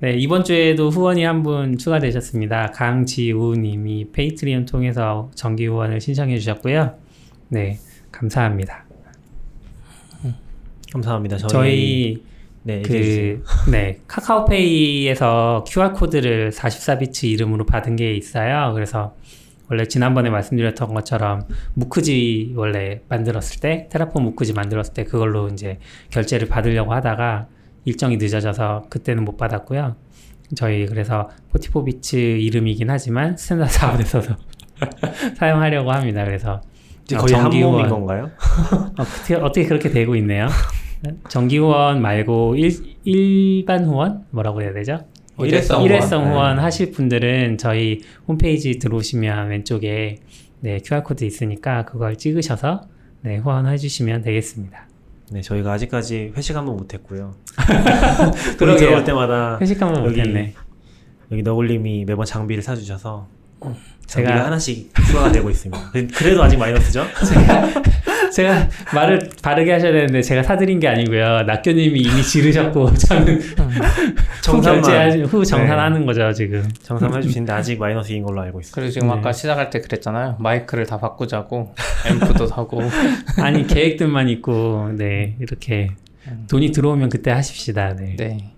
네, 이번 주에도 후원이 한 분 추가되셨습니다. 강지우님이 Patreon 통해서 정기 후원을 신청해 주셨고요. 네, 감사합니다. 감사합니다. 저희, 저희 네, 그, 네, 카카오페이에서 QR코드를 44비트 이름으로 받은 게 있어요. 그래서 원래 지난번에 말씀드렸던 것처럼 무크지 원래 만들었을 때, Terraform 무크지 만들었을 때 그걸로 이제 결제를 받으려고 하다가 일정이 늦어져서 그때는 못 받았고요. 저희 그래서 44비트 이름이긴 하지만 standard out에서도 사용하려고 합니다. 그래서 어, 거의 한 정기 몸인 후원. 건가요? 어, 어떻게, 어떻게 그렇게 되고 있네요. 정기 후원 말고 일, 일반 후원? 뭐라고 해야 되죠? 일회성 일회성 후원. 후원 네. 하실 분들은 저희 홈페이지 들어오시면 왼쪽에 네, QR코드 있으니까 그걸 찍으셔서 네, 후원해 주시면 되겠습니다. 네, 저희가 아직까지 회식 한번 못했고요. 돈이 들어올 때마다 회식 한번 못했네. 여기 너굴님이 매번 장비를 사주셔서 제가- 장비가 하나씩 추가가 되고 있습니다. 그- 그래도 아직 마이너스죠? 제가 말을 바르게 하셔야 되는데 제가 사드린 게 아니고요. 낙교님이 이미 지르셨고 저는 후 정산만. 후 정산하는 거죠 지금. 정산해 주시는데 아직 마이너스인 걸로 알고 있어요. 그리고 지금 네. 아까 시작할 때 그랬잖아요. 마이크를 다 바꾸자고 앰프도 사고 아니 계획들만 있고 네 이렇게 돈이 들어오면 그때 하십시다. 네. 네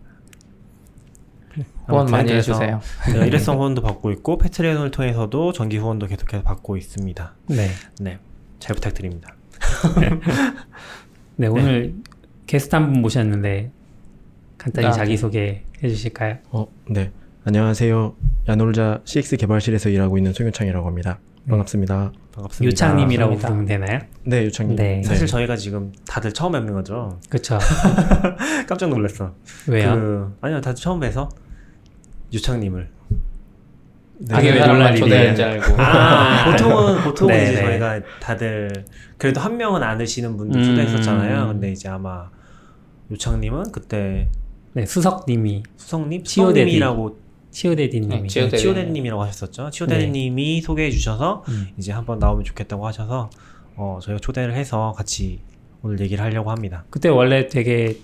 후원 많이 해주세요. 제가 일회성 후원도 받고 있고 패트리언을 통해서도 정기 후원도 계속해서 받고 있습니다. 네. 네, 잘 부탁드립니다. 네, 오늘 게스트 한 분 모셨는데 간단히 아, 자기 소개 해주실까요? 어, 네. 안녕하세요. 야놀자 CX 개발실에서 일하고 있는 송유창이라고 합니다. 반갑습니다. 반갑습니다. 유창님이라고 반갑습니다. 부르면 되나요? 네, 유창님. 네. 사실 저희가 지금 다들 처음 뵙는 거죠. 그렇죠. 깜짝 놀랐어. 왜요? 그, 아니요, 다들 처음 뵈서 유창님을. 네. 왜 사람만 논란이 초대할? 줄 알고 아, 보통은 보통은 네, 이제 네. 저희가 다들 그래도 한 명은 아시는 분들 음. 초대했었잖아요. 근데 이제 아마 유창님은 그때 네, 수석님이 수성님, 치오데디. 수성님이라고 치오데디님이 네, 치오- 치오데디. 치오데님이라고 하셨었죠. 치오데님이 소개해 주셔서 음. 이제 한번 나오면 좋겠다고 하셔서 어, 저희가 초대를 해서 같이 오늘 얘기를 하려고 합니다. 그때 원래 되게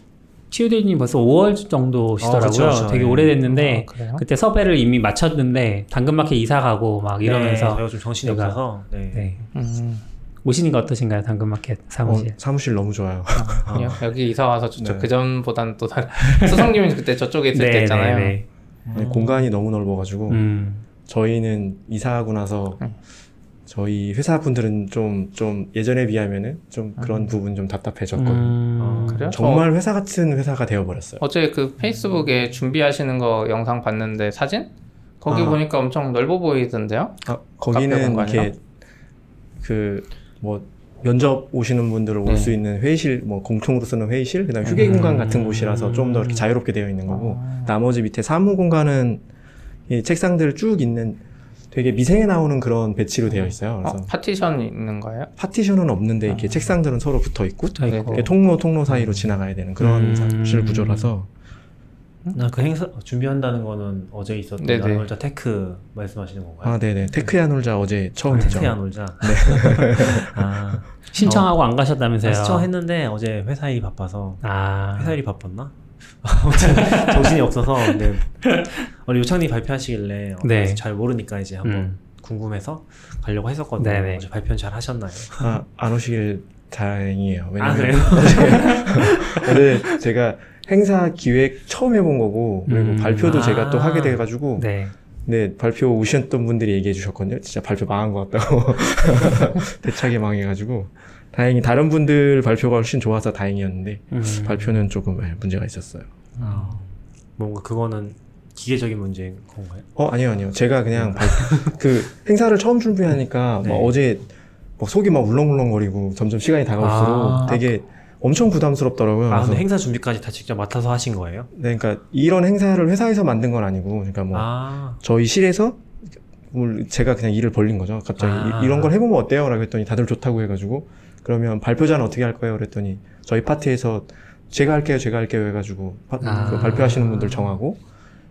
치오데디님 벌써 5월 정도 오시더라고요. 어, 그쵸, 그쵸. 되게 예. 오래됐는데 아? 그때 섭외를 이미 마쳤는데 당근마켓 이사 가고 막 네, 이러면서 저희가 좀 정신이 제가- 없어서 네. 네. 음, 오시는 거 어떠신가요? 당근마켓 어, 사무실. 사무실 너무 좋아요. 어. 그냥 여기 이사 와서 저쪽 네. 그 전보다는 또 다른 수성님이 그때 저쪽에 있을 때 있잖아요. 네. 네, 공간이 너무 넓어가지고 음. 저희는 이사하고 나서 음. 저희 회사 분들은 좀 좀 예전에 비하면은 좀 그런 부분 좀 답답해졌거든요. 음. 어, 그래요? 정말 회사 같은 회사가 되어버렸어요. 어제 그 페이스북에 준비하시는 거 영상 봤는데 사진? 거기 아. 보니까 엄청 넓어 보이던데요? 아, 거기는? 이렇게 그 뭐 면접 오시는 분들 올 네. 수 있는 회의실, 뭐 공통으로 쓰는 회의실, 그다음에 휴게 공간 같은 곳이라서 좀 더 이렇게 자유롭게 되어 있는 거고 아. 나머지 밑에 사무 공간은 이 책상들 쭉 있는 되게 미생에 나오는 그런 배치로 되어 있어요. 그래서 어, 파티션 있는 거예요? 파티션은 없는데 이렇게 아. 책상들은 서로 붙어 있고 붙어 있고. 이렇게 통로 통로 사이로 지나가야 되는 그런 음. 사무실 구조라서 나 그 행사 준비한다는 거는 어제 있었던 네네. 야놀자 tech 말씀하시는 건가요? 아 네네 tech야 놀자 어제 처음이죠. tech야 놀자. 아, 신청하고 안 가셨다면서요? 신청했는데 어제 회사 일이 바빠서 아. 회사 일이 바빴나? 아무튼 정신이 없어서 근데 원래 요창님 발표하시길래 어, 네. 잘 모르니까 이제 한번 음. 궁금해서 가려고 했었거든요. 네네. 어제 발표는 잘 하셨나요? 아, 안 오시길 다행이에요. 아 왜냐면 그래요? 어제 제가 행사 기획 처음 해본 거고 그리고 음. 발표도 제가 또 아. 하게 돼가지고 네. 네 발표 오셨던 분들이 얘기해 주셨거든요. 진짜 발표 망한 것 같다고 대차게 망해가지고 다행히 다른 분들 발표가 훨씬 좋아서 다행이었는데 음. 발표는 조금 네, 문제가 있었어요. 아, 뭔가 그거는 기계적인 문제인 건가요? 어 아니요 아니요 제가 그냥 발- 그 행사를 처음 준비하니까 네. 막 어제 막 속이 막 울렁울렁거리고 점점 시간이 다가올수록 아. 되게 엄청 부담스럽더라고요. 아 근데 행사 준비까지 다 직접 맡아서 하신 거예요? 네, 그러니까 이런 행사를 회사에서 만든 건 아니고, 그러니까 뭐 아, 저희 실에서 뭘 제가 그냥 일을 벌린 거죠. 갑자기 아. 이, 런 걸 해보면 어때요? 라고 했더니 다들 좋다고 해가지고 그러면 발표자는 어떻게 할 거예요? 그랬더니 저희 파티에서 제가 할게요, 제가 할게요 해가지고 파- 아. 그 발표하시는 분들 정하고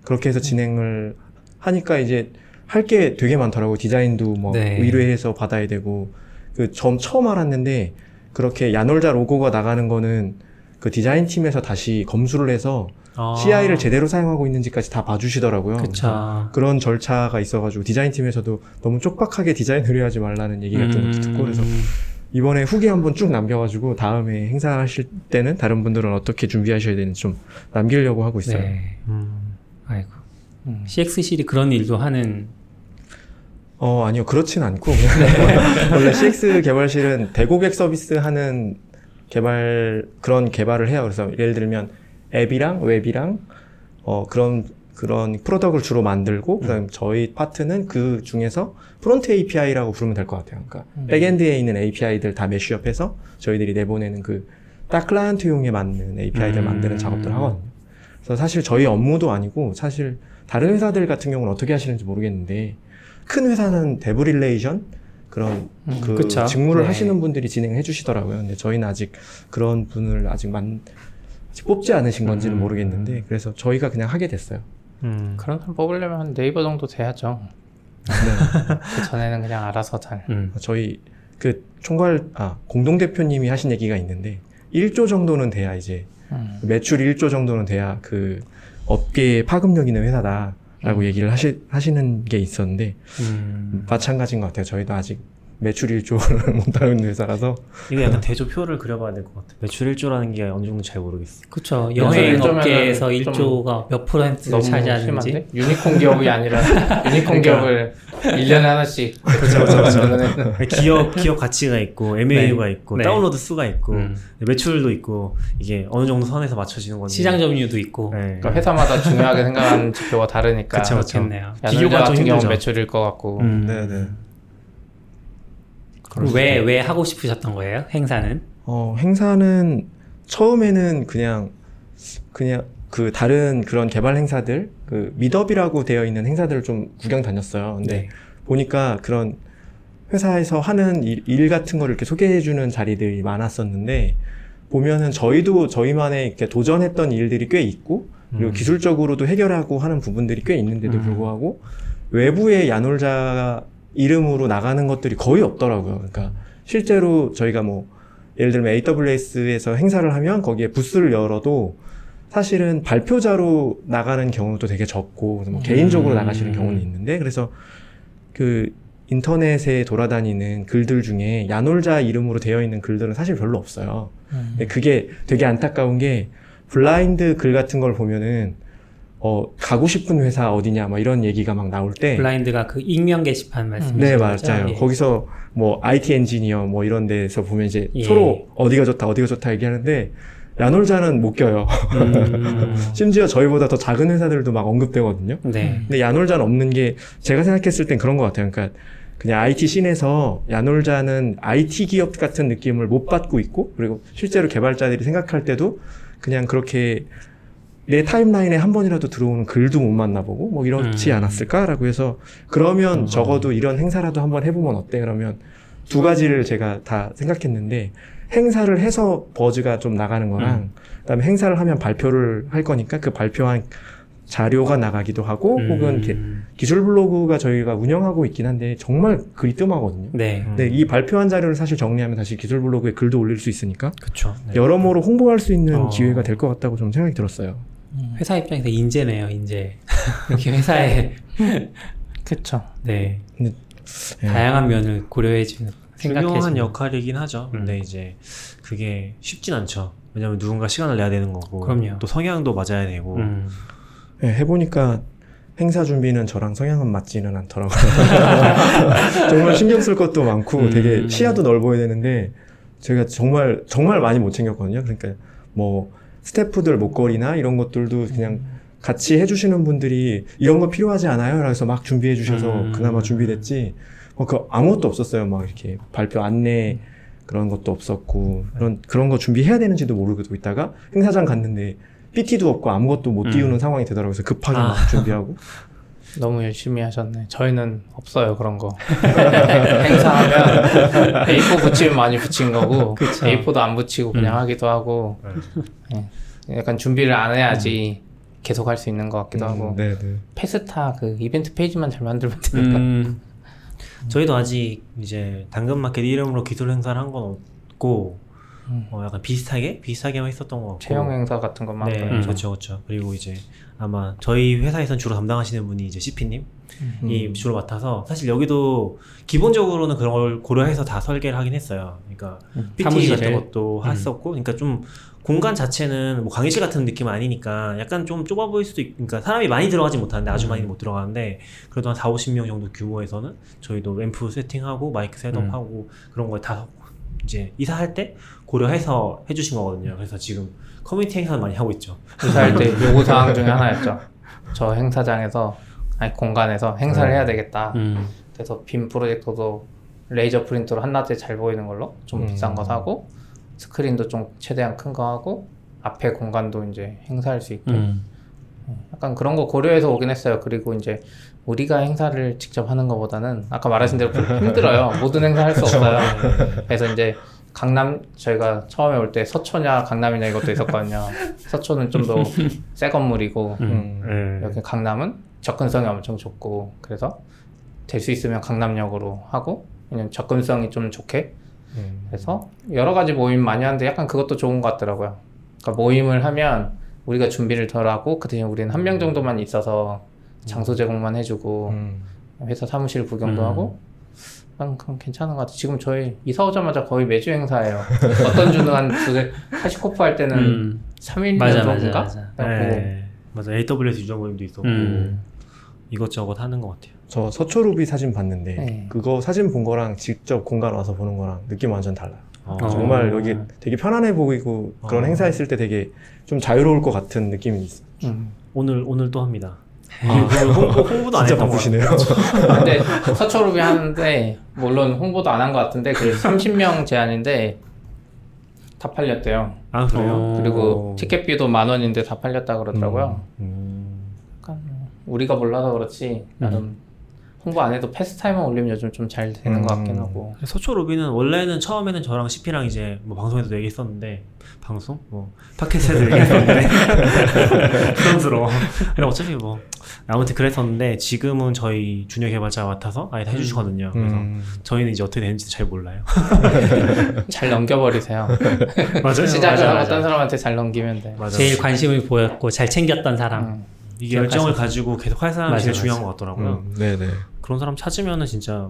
그렇게 해서 진행을 하니까 이제 할 게 되게 많더라고. 디자인도 뭐 네. 의뢰해서 받아야 되고 그 점 처음 알았는데 그렇게 야놀자 로고가 나가는 거는 그 디자인 팀에서 다시 검수를 해서 아. CI를 제대로 사용하고 있는지까지 다 봐주시더라고요. 그쵸. 그런 절차가 있어가지고 디자인 팀에서도 너무 쪽박하게 디자인 의뢰하지 말라는 얘기 같은 것도 듣고 그래서 음. 이번에 후기 한번 쭉 남겨가지고 다음에 행사하실 때는 다른 분들은 어떻게 준비하셔야 되는지 좀 남기려고 하고 있어요. 네. 음. 아이고. 음. CX실이 그런 일도 하는 어 아니요 그렇진 않고 그냥 원래 CX 개발실은 대고객 서비스 하는 개발 그런 개발을 해요. 그래서 예를 들면 앱이랑 웹이랑 어 그런 그런 product를 주로 만들고 그다음 저희 파트는 그 중에서 front API라고 부르면 될 것 같아요. 그러니까 backend에 있는 API들 다 mashup해서 저희들이 내보내는 그 딱 클라이언트용에 맞는 API들 음. 만드는 작업들을 하거든요. 그래서 사실 저희 업무도 아니고 사실 다른 회사들 같은 경우는 어떻게 하시는지 모르겠는데 큰 회사는 dev relation 그런 음, 그 그쵸. 직무를 네. 하시는 분들이 진행해 주시더라고요. 근데 저희는 아직 그런 분을 아직 만 아직 뽑지 않으신 건지는 음. 모르겠는데 그래서 저희가 그냥 하게 됐어요. 음. 그런 사람 뽑으려면 한 네이버 정도 돼야죠. 네. 그 전에는 그냥 알아서 잘. 음. 저희 그 총괄 아 공동 대표님이 하신 얘기가 있는데 1조 정도는 돼야 이제 음. 매출 1조 정도는 돼야 그 업계에 파급력 있는 회사다라고 얘기를 하시, 하시는 게 있었는데 음. 마찬가지인 것 같아요. 저희도 아직 매출 1조를 못 하는 회사라서 이거 약간 대조표를 그려봐야 될 것 같아. 매출 1조라는 게 어느 정도 잘 모르겠어. 그쵸. 여행 업계에서 좀 1조가 몇 퍼센트를 너무 차지하는지. 심한데? 유니콘 기업이 아니라 유니콘 그러니까. 기업을 1년에 하나씩 그렇죠, 그렇죠. 만들어내는 기업 기업 가치가 있고 MAU가 있고 네. 다운로드 수가 있고 음. 매출도 있고 이게 어느 정도 선에서 맞춰지는 건데. 시장 점유율도 있고. 네. 그러니까 회사마다 중요하게 생각하는 지표가 다르니까 그쵸, 그쵸. 그렇겠네요. 야놀자 비교가 좀 같은 힘들죠. 매출일 것 같고 음. 네네. 왜, 왜 하고 싶으셨던 거예요? 행사는? 어, 행사는 처음에는 그냥 그냥 그 다른 그런 개발 행사들 그 미덥이라고 되어 있는 행사들을 좀 구경 다녔어요. 근데 네. 보니까 그런 회사에서 하는 일, 일 같은 거를 이렇게 소개해 주는 자리들이 많았었는데 보면은 저희도 저희만의 이렇게 도전했던 일들이 꽤 있고 그리고 음. 기술적으로도 해결하고 하는 부분들이 꽤 있는데도 음. 불구하고 외부의 야놀자 이름으로 나가는 것들이 거의 없더라고요. 그러니까 실제로 저희가 뭐 예를 들면 AWS에서 행사를 하면 거기에 부스를 열어도 사실은 발표자로 나가는 경우도 되게 적고 뭐 개인적으로 음. 나가시는 경우는 있는데 그래서 그 인터넷에 돌아다니는 글들 중에 야놀자 이름으로 되어 있는 글들은 사실 별로 없어요. 음. 근데 그게 되게 안타까운 게 블라인드 글 같은 걸 보면은 어 가고 싶은 회사 어디냐 막 이런 얘기가 막 나올 때 블라인드가 그 익명 게시판 말씀이시죠? 네 맞아요. 예. 거기서 뭐 IT 엔지니어 뭐 이런 데서 보면 이제 예. 서로 어디가 좋다 어디가 좋다 얘기하는데 야놀자는 못 껴요. 음. 심지어 저희보다 더 작은 회사들도 막 언급되거든요. 네. 근데 야놀자는 없는 게 제가 생각했을 땐 그런 것 같아요. 그러니까 그냥 IT 씬에서 야놀자는 IT 기업 같은 느낌을 못 받고 있고 그리고 실제로 개발자들이 생각할 때도 그냥 그렇게 내 타임라인에 한 번이라도 들어오는 글도 못 만나보고 뭐 이렇지 음. 않았을까라고 해서 그러면 적어도 이런 행사라도 한번 해보면 어때? 그러면 두 가지를 제가 다 생각했는데 행사를 해서 버즈가 좀 나가는 거랑 그다음에 행사를 하면 발표를 할 거니까 그 발표한 자료가 나가기도 하고 혹은 이렇게 음. 기술 블로그가 저희가 운영하고 있긴 한데 정말 글이 뜸하거든요. 네. 음. 근데 이 발표한 자료를 사실 정리하면 다시 기술 블로그에 글도 올릴 수 있으니까 그쵸. 네. 여러모로 홍보할 수 있는 어. 기회가 될 것 같다고 좀 생각이 들었어요. 회사 입장에서 인재네요, 인재. 이렇게 회사에, 그쵸. 네. 예. 다양한 면을 고려해주는, 중요한. 역할이긴 하죠. 근데 이제 그게 쉽진 않죠. 왜냐면 누군가 시간을 내야 되는 거고 그럼요. 또 성향도 맞아야 되고 음. 예, 해보니까 행사 준비는 저랑 성향은 맞지는 않더라고요. 정말 신경 쓸 것도 많고 음. 되게 시야도 넓어야 되는데 제가 정말 정말 많이 못 챙겼거든요. 그러니까 뭐 스태프들 목걸이나 이런 것들도 그냥 같이 해주시는 분들이 이런 거 필요하지 않아요? 그래서 막 준비해 주셔서 음. 그나마 준비됐지. 어, 그 아무것도 없었어요. 막 이렇게 발표 안내 그런 것도 없었고 그런 그런 거 준비해야 되는지도 모르고 있다가 행사장 갔는데 PT도 없고 아무것도 못 음. 띄우는 상황이 되더라고요. 그래서 급하게 아. 막 준비하고. 너무 열심히 하셨네. 저희는 없어요 그런 거. 행사하면 A4 붙이면 많이 붙인 거고 그쵸. A4도 안 붙이고 그냥 음. 하기도 하고 예. 약간 준비를 안 해야지 계속 할 수 있는 것 같기도 하고 음, 네, 네. 페스타 그 이벤트 페이지만 잘 만들면 되니까 음. 저희도 아직 이제 당근마켓 이름으로 기술 행사를 한 건 없고 음. 어, 약간 비슷하게 비슷하게만 했었던 것 같고 채용 행사 같은 것만 네. 음. 그렇죠, 그렇죠. 그리고 이제 아마 저희 회사에선 주로 담당하시는 분이 이제 CP님 이 음. 주로 맡아서 사실 여기도 기본적으로는 그런 걸 고려해서 다 설계를 하긴 했어요. 그러니까 음, PT 사무실을. 같은 것도 음. 했었고, 그러니까 좀 공간 자체는 뭐 강의실 같은 느낌은 아니니까 약간 좀 좁아 보일 수도 있, 그러니까 사람이 많이 들어가지 못하는데 아주 많이 못 들어가는데 그래도 한 4, 50명 정도 규모에서는 저희도 램프 세팅하고 마이크 setup하고 그런 걸 다 이제 이사할 때 고려해서 해주신 거거든요. 그래서 지금 커뮤니티 행사는 많이 하고 있죠. 이사할 때 요구 사항 중에 하나였죠. 저 행사장에서 아니 공간에서 행사를 네. 해야 되겠다. 음. 그래서 빔 프로젝터도 레이저 프린터로 한낮에 잘 보이는 걸로 좀 음. 비싼 거 사고 스크린도 좀 최대한 큰 거 하고 앞에 공간도 이제 행사할 수 있게 음. 약간 그런 거 고려해서 오긴 했어요. 그리고 이제 우리가 행사를 직접 하는 것보다는 아까 말하신 대로 힘들어요. 모든 행사 할 수 없어요. 그래서 이제 강남 저희가 처음에 올 때 서초냐 강남이냐 이것도 있었거든요. 서초는 좀 더 새 건물이고 음. 네. 여기 강남은 접근성이 엄청 좋고 그래서 될 수 있으면 강남역으로 하고 왜냐면 접근성이 좀 좋게 음. 그래서 여러 가지 모임 많이 하는데 약간 그것도 좋은 것 같더라고요. 그러니까 모임을 하면 우리가 준비를 덜 하고 그 대신 우리는 한 명 정도만 있어서 장소 제공만 해주고 음. 회사 사무실 구경도 음. 하고 난 그럼 괜찮은 것 같아. 지금 저희 이사 오자마자 거의 매주 행사예요. 어떤 주는 한두 하시코프 할 때는 음. 3일 맞아, 정도인가? 맞아, 맞아. 그래갖고 네. 맞아. AWS 유저 모임도 있었고 음. 이것저것 하는 것 같아요. 저 서초루비 사진 봤는데 네. 그거 사진 본 거랑 직접 공간 와서 보는 거랑 느낌 완전 달라요. 어. 어. 정말 여기 되게 편안해 보이고 그런 어. 행사 했을 때 되게 좀 자유로울 것 같은 느낌이 있어. 음. 오늘 오늘 또 합니다. 홍보, 홍보 도 안 진짜 했던. 바쁘시네요. 근데 서초루비 하는데 물론 홍보도 안 한 것 같은데 그 30명 제한인데 다 팔렸대요. 아 그래요? 어. 그리고 티켓비도 만 원인데 다 팔렸다 그러더라고요. 음. 약간 우리가 몰라서 그렇지 나름 홍보 안 해도 패스타임만 올리면 요즘 좀 잘 되는 것 같긴 음. 하고. 서초 로비는 원래는 처음에는 저랑 CP랑 이제 뭐 방송에서도 얘기했었는데 방송 뭐 팟캐스트에서 얘기했었는데 부담스러워. 근데 어차피 뭐 아무튼 그랬었는데 지금은 저희 주니어 개발자가 맡아서 아예 다 해주시거든요. 그래서 음. 저희는 이제 어떻게 되는지 잘 몰라요. 잘 넘겨버리세요. 맞아요. 시작을 하고 딴 사람한테 잘 넘기면 돼. 맞아. 제일 관심을 보였고 잘 챙겼던 사람. 음. 이게 열정을. 가지고 계속 할 사람이 맞아, 제일 맞아. 중요한 것 같더라고요. 음, 네네. 그런 사람 찾으면은 진짜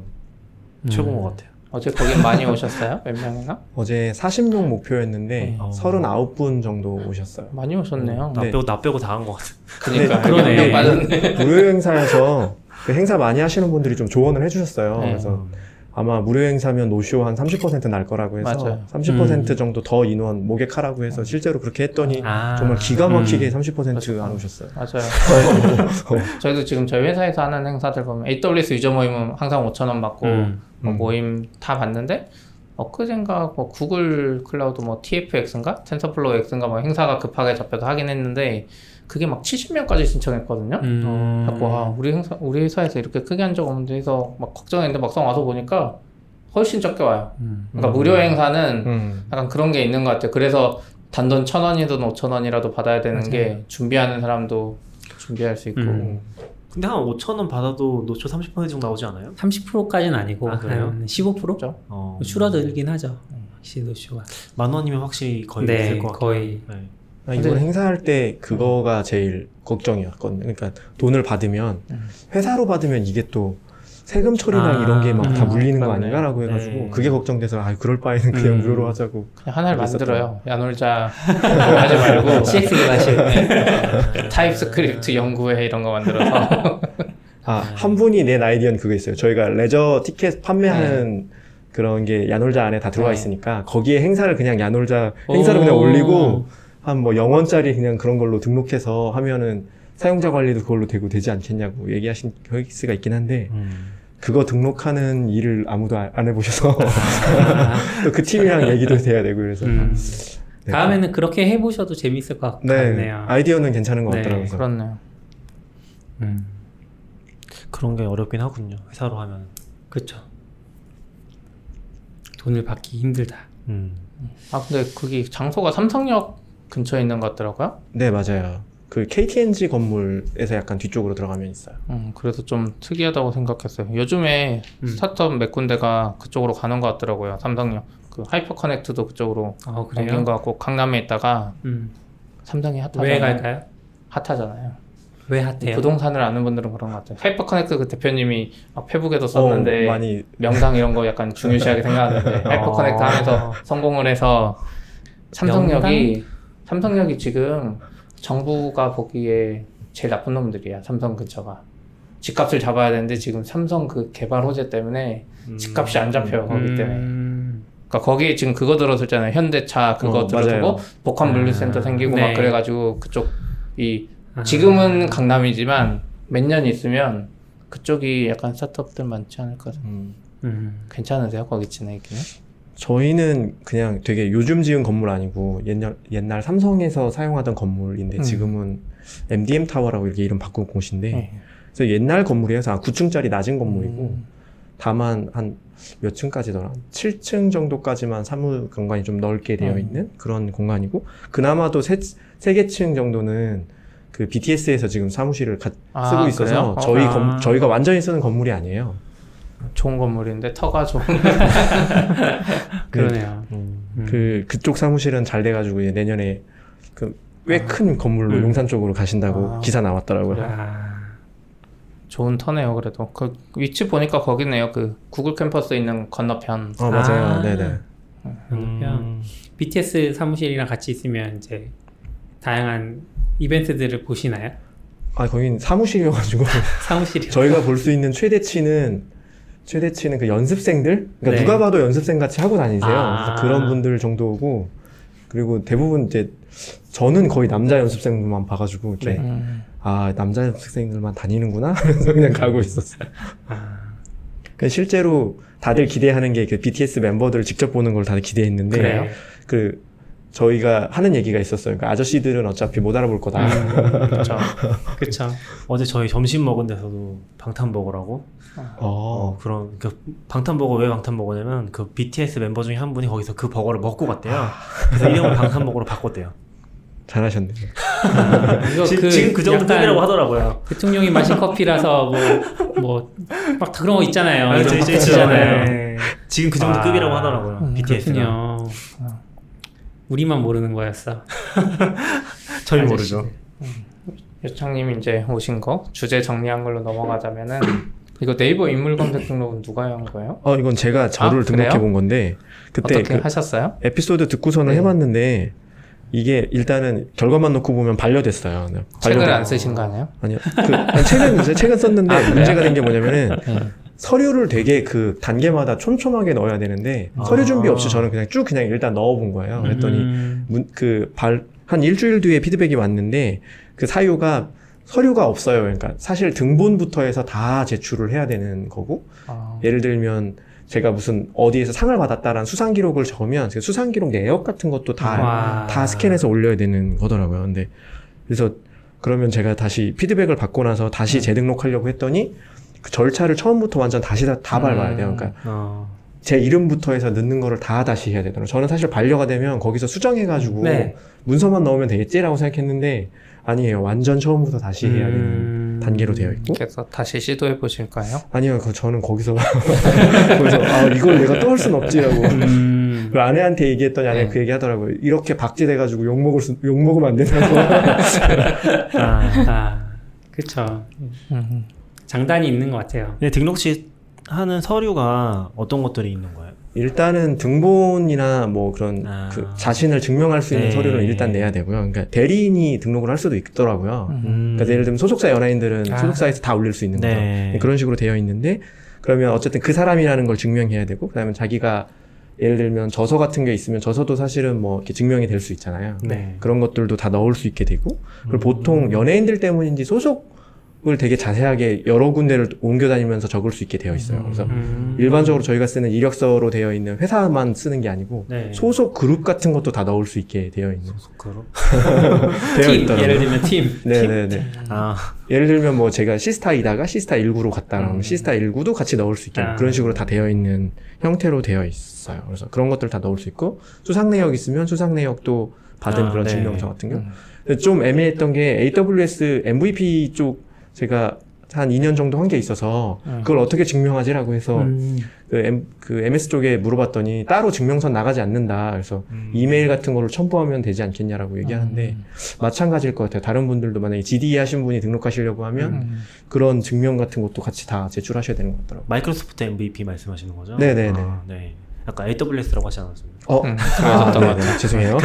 음. 최고인 것 같아요. 어제 거긴 많이 오셨어요? 몇 명이나? 어제 40명 목표였는데 네. 어. 39분 정도 오셨어요. 많이 오셨네요. 나 네. 빼고 나 빼고 다 한 것 같아. 그러니까 네, 그러네. 빠졌네. 무료 행사에서 그 행사 많이 하시는 분들이 좀 조언을 해주셨어요. 네. 그래서 아마 무료 행사면 노쇼 한 30%날 거라고 해서 맞아요. 30% 음. 정도 더 인원 모객하라고 해서 실제로 그렇게 했더니 아. 정말 기가 막히게 음. 30%안 오셨어요. 맞아요. 저희도 지금 저희 회사에서 하는 행사들 보면 AWS user 모임은 항상 5천 원 받고 음. 뭐 음. 모임 다 봤는데 엊그젠가 뭐 Google Cloud 뭐 TFX인가 TensorFlow X인가 뭐 행사가 급하게 잡혀서 하긴 했는데 그게 막 70명까지 신청했거든요. 음. 갖고 와 우리 행사 우리 회사에서 이렇게 크게 한 적 없는데 해서 막 걱정했는데 막상 와서 보니까 훨씬 적게 와요. 음. 그러니까 무료 행사는 음. 약간 그런 게 있는 것 같아요. 그래서 단돈 천 원이든 오천 원이라도 받아야 되는 맞아요. 게 준비하는 사람도 준비할 수 있고 음. 근데 한 5천 원 받아도 노초 30% 정도 나오지 않아요? 30%까지는 아니고 아, 그래요? 한 15%? 그렇죠. 어. 줄어들긴 하죠. 시도쇼가. 만 원이면 확실히 거의 네, 있을 것 같아요. 거의. 네. 아, 이번 행사할 때 그거가 제일 걱정이었거든요. 그러니까 돈을 받으면 음. 회사로 받으면 이게 또 세금 처리랑 아, 이런 게 막다 음, 물리는 거 그렇네. 해가지고 해가지고 네. 그게 걱정돼서 아 그럴 바에는 그냥 음. 무료로 하자고. 그냥 하나를. 만들어요. 야놀자 하지 말고 CX 개발실. TypeScript 연구회 이런 거 만들어서 아 한 분이 낸 아이디어는 그거 있어요. 저희가 레저 티켓 판매하는 그런 게 야놀자 안에 다 들어가 네. 있으니까 거기에 행사를 그냥 야놀자 행사를 그냥 오. 올리고 한 뭐 0원짜리 그냥 그런 걸로 등록해서 하면은 사용자 관리도 그걸로 되고 되지 않겠냐고 얘기하신 케이스가 있긴 한데 음. 그거 등록하는 일을 아무도 아- 안 해보셔서 또 그 팀이랑 얘기도 돼야 되고 그래서 음. 네. 다음에는 그렇게 해보셔도 재밌을 것네 같네요. 아이디어는 괜찮은 것 네. 같더라고요. 그렇네요. 음. 그런 게 어렵긴 하군요. 회사로 하면. 그렇죠. 돈을 받기 힘들다. 음. 아 근데 거기 장소가 삼성역 근처에 있는 것 같더라고요. 네 맞아요. 그 KT&G 건물에서 약간 뒤쪽으로 들어가면 있어요. 음, 그래서 좀 특이하다고 생각했어요. 요즘에 음. 스타트업 몇 군데가 그쪽으로 가는 것 같더라고요. 삼성역. 그 하이퍼 커넥트도 그쪽으로 어 옮긴 그래요? 것 같고 강남에 있다가 음. 삼성이 핫하잖아요. 왜 갈까요? 핫하잖아요. 왜 핫해요? 부동산을 아는 분들은 그런 것 같아요. 하이퍼 커넥트 그 대표님이 막 페북에도 썼는데 어, 많이 명당 이런 거 약간 중요시하게 생각하는데 하이퍼 어. 커넥트 하면서 성공을 해서 삼성역이 삼성역이 지금 정부가 보기에 제일 나쁜 놈들이야. 삼성 근처가. 집값을 잡아야 되는데 지금 삼성 그 개발 호재 때문에 집값이 안 잡혀요. 거기 때문에. 음. 그러니까 거기 지금 그거 들어섰잖아요. 현대차 그거 어, 들어서고. 복합 물류센터 아, 생기고 네. 막 그래가지고 그쪽 이 아. 지금은 강남이지만 몇 년 있으면 그쪽이 약간 스타트업들 많지 않을까. 음. 음. 괜찮으세요? 거기 지내기는? 저희는 그냥 되게 요즘 지은 건물 아니고 옛날 옛날 삼성에서 사용하던 건물인데 음. 지금은 MDM 타워라고 이렇게 이름 바꾼 곳인데 네. 그래서 옛날 건물이어서 9층짜리 낮은 건물이고 음. 다만 한 몇 층까지더라? 7층 정도까지만 사무 공간이 좀 넓게 되어 음. 있는 그런 공간이고 그나마도 세, 세 개 층 정도는 그 BTS에서 지금 사무실을 가- 아, 쓰고 있어서 그래요? 저희 아. 건- 저희가 완전히 쓰는 건물이 아니에요. 좋은 건물인데 터가 좋은. 그러네요. 음. 음. 그 그쪽 사무실은 잘 돼가지고 이제 내년에 그 꽤큰 건물로 음. 용산 쪽으로 가신다고 아. 기사 나왔더라고요. 아. 좋은 터네요. 그래도 그 위치 보니까 거기네요. 그 구글 캠퍼스 있는 건너편. 어 맞아요. 아. 네네. 그러면 BTS 사무실이랑 같이 있으면 이제 다양한 이벤트들을 보시나요? 아 거긴 사무실이어가지고 사무실이 저희가 볼 수 있는 최대치는 최대치는 그 연습생들 그러니까 네. 누가 봐도 연습생 같이 하고 다니세요. 아. 그런 분들 정도고 그리고 대부분 이제 저는 거의 남자 연습생들만 봐가지고 이렇게 네. 음. 아 남자 연습생들만 다니는구나 하면서 그냥 가고 있었어요. 아, 그 실제로 다들 기대하는 게 그 BTS 멤버들을 직접 보는 걸 다들 기대했는데 그래요? 그 저희가 하는 얘기가 있었어요. 그 아저씨들은 어차피 못 알아볼 거다. 그렇죠. 그쵸. 어제 저희 점심 먹은 데서도 방탄버거라고 어, 어. 그런 그 방탄버거 왜 방탄버거냐면 그 BTS 멤버 중에 한 분이 거기서 그 버거를 먹고 갔대요. 그래서 이름을 방탄버거로 바꿨대요. 잘하셨네. 이거 지, 지금 그 정도 급이라고 하더라고요. 대통령이 마신 커피라서 뭐 뭐막 그런 거 있잖아요. 아, 이런 거 있잖아요. 네. 지금 그 정도 아, 급이라고 하더라고요. 음, BTS가. 그렇군요. 우리만 모르는 거였어. 저희 아저씨. 모르죠. 요창님 이제 오신 거 주제 정리한 걸로 넘어가자면은 이거 네이버 인물 검색 등록은 누가 한 거예요? 어 이건 제가 저를 아? 등록해 본 건데 그때 어떻게 그 하셨어요? 에피소드 듣고서는 네. 해봤는데 이게 일단은 결과만 놓고 보면 반려됐어요. 네, 책을 반려된- 안 쓰신 거 아니에요? 아니요. 그 아니, 책은 이제 책은 썼는데 아? 문제가 된 게 뭐냐면은 네. 서류를 되게 그 단계마다 촘촘하게 넣어야 되는데 아. 서류 준비 없이 저는 그냥 쭉 그냥 일단 넣어본 거예요. 그랬더니 음, 문, 그 발, 한 일주일 뒤에 피드백이 왔는데 그 사유가 서류가 없어요. 그러니까 사실 등본부터 해서 다 제출을 해야 되는 거고 아, 예를 들면 제가 무슨 어디에서 상을 받았다라는 수상 기록을 적으면 그 수상 기록 내역 같은 것도 다 와. 다 스캔해서 올려야 되는 거더라고요. 근데 그래서 그러면 제가 다시 피드백을 받고 나서 다시 재등록하려고 했더니 그 절차를 처음부터 완전 다시 다, 다 밟아야 돼요. 그러니까 어. 제 이름부터 해서 넣는 거를 다 다시 해야 되더라고요. 저는 사실 반려가 되면 거기서 수정해가지고 네. 문서만 넣으면 되겠지라고 생각했는데 아니에요. 완전 처음부터 다시 해야 되는 음. 단계로 되어 있고 그래서 다시 시도해 보실까요? 아니요. 그 저는 거기서 거기서 아 이걸 내가 또할순 없지라고 음. 그 아내한테 얘기했더니 아내 네. 가그 얘기 하더라고요. 이렇게 박제돼가지고 욕 먹을 수, 욕 먹으면 안 된다고. 아, 아, 그쵸. 음. 장단이 있는 것 같아요. 근데 등록 시 하는 서류가 어떤 것들이 있는 거예요? 일단은 등본이나 뭐 그런 아. 그 자신을 증명할 수 있는 네. 서류를 일단 내야 되고요. 그러니까 대리인이 등록을 할 수도 있더라고요. 음. 그러니까 예를 들면 소속사 연예인들은 아. 소속사에서 다 올릴 수 있는 거죠. 네. 그런 식으로 되어 있는데 그러면 어쨌든 그 사람이라는 걸 증명해야 되고 그다음에 자기가 예를 들면 저서 같은 게 있으면 저서도 사실은 뭐 이렇게 증명이 될 수 있잖아요. 네. 그런 것들도 다 넣을 수 있게 되고 그리고 음. 보통 연예인들 때문인지 소속 을 되게 자세하게 여러 군데를 옮겨 다니면서 적을 수 있게 되어 있어요. 그래서 음. 일반적으로 저희가 쓰는 이력서로 되어 있는 회사만 쓰는 게 아니고 네. 소속 그룹 같은 것도 다 넣을 수 있게 되어 있는 그럼? 되어 팀, 있더라고요. 예를 들면 팀. 네네네. 아, 예를 들면 뭐 제가 시스타이다가 시스타 19로 갔다 그러면 음. 시스타 19도 같이 넣을 수 있게 아. 그런 식으로 다 되어 있는 형태로 되어 있어요. 그래서 그런 것들 다 넣을 수 있고 수상 내역 있으면 수상 내역도 받은 아, 그런 네. 증명서 같은 경우. 음. 좀 애매했던 게 AWS MVP 쪽 제가 한 2년 정도 한 게 있어서 음. 그걸 어떻게 증명하지라고 해서 음. 그, M, 그 MS 쪽에 물어봤더니 따로 증명서 나가지 않는다. 그래서 음. 이메일 같은 거를 첨부하면 되지 않겠냐라고 얘기하는데 음. 마찬가지일 것 같아요. 다른 분들도 만약에 GDE 하신 분이 등록하시려고 하면 음. 그런 증명 같은 것도 같이 다 제출하셔야 되는 것 같더라고요. 마이크로소프트 MVP 말씀하시는 거죠? 네네네. 아, 네. 아까 AWS라고 하지 않았습니까? 어, 음, 그러셨던 것 네네. 같아요. 죄송해요.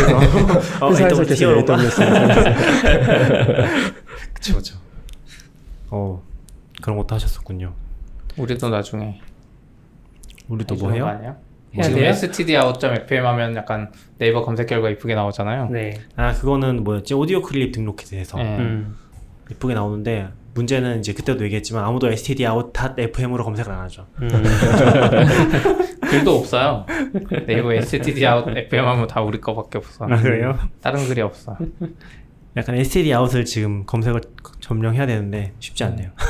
어, 회사에서 AWS? AWS. 그쵸, 그쵸. 어, 그런 것도 하셨었군요. 우리도 나중에 우리도 뭐 해요? 아니야? 해야 지금 돼요? std.out.fm 하면 약간 네이버 검색 결과 이쁘게 나오잖아요. 네. 아, 그거는 뭐였지? 오디오 클립 등록해서 해서 네. 음. 이쁘게 나오는데 문제는 이제 그때도 얘기했지만 아무도 stdout.fm으로 검색을 안 하죠. 음. 글도 없어요. 네이버 std.out.fm 하면 다 우리 거밖에 없어. 아, 그래요? 다른 글이 없어. 약간 stdout을 지금 검색을 점령해야 되는데 쉽지 않네요.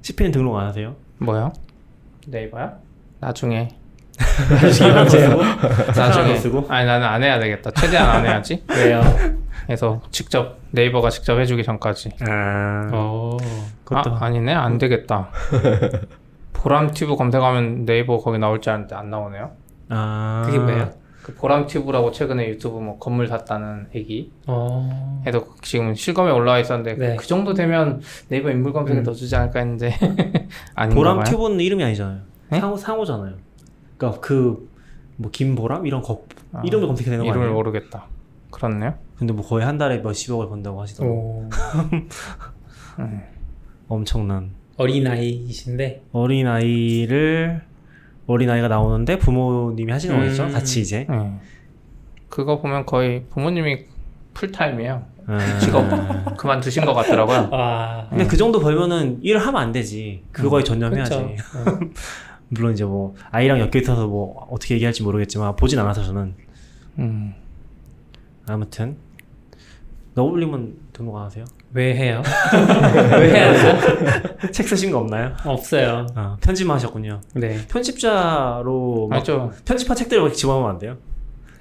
CPN 등록 안 하세요? 뭐요? 네이버야? 나중에? 나중에 쓰고? 아니 나는 안 해야 되겠다. 최대한 안 해야지. 왜요? 그래서 직접 네이버가 직접 해주기 전까지. 아, 어. 그것도 아 아니네 안 되겠다. 보람 튜브 검색하면 네이버 거기 나올 줄 알았는데 안 나오네요. 아, 그게 뭐예요? 그 보람 튜브라고 최근에 유튜브 뭐 건물 샀다는 얘기. 어. 해서 지금 실검에 올라와 있었는데 네. 그 정도 되면 네이버 인물 검색에 음. 넣어주지 않을까 했는데 아닌가 보람 봐요. 튜브는 이름이 아니잖아요. 네? 상호 상호잖아요. 그러니까 그 뭐 김보람 이런 거 아, 이름을 검색해야 되는 거 이름을 아니에요? 모르겠다. 그렇네요. 근데 뭐 거의 한 달에 몇십억을 번다고 하시더라고. 오. 음. 엄청난 어린아이이신데. 어린 아이를 어린 아이가 나오는데 부모님이 하시는 음. 거겠죠? 같이 이제. 네. 그거 보면 거의 부모님이 풀타임이에요. 아. 직업 그만두신 것 같더라고요. 와. 근데 그 정도 벌면은 일을 하면 안 되지. 그거에 전념해야지. 그쵸. 어. 물론 이제 뭐 아이랑 엮여 있어서 뭐 어떻게 얘기할지 모르겠지만 보진 않아서 저는 음. 아무튼 너블님은 등록 안 하세요? 왜 해요? 왜 해야 돼요? 책 쓰신 거 없나요? 없어요. 아, 편집만 하셨군요. 네. 편집자로 막 맞죠. 편집한 책들을 막 집어넣으면 안 돼요?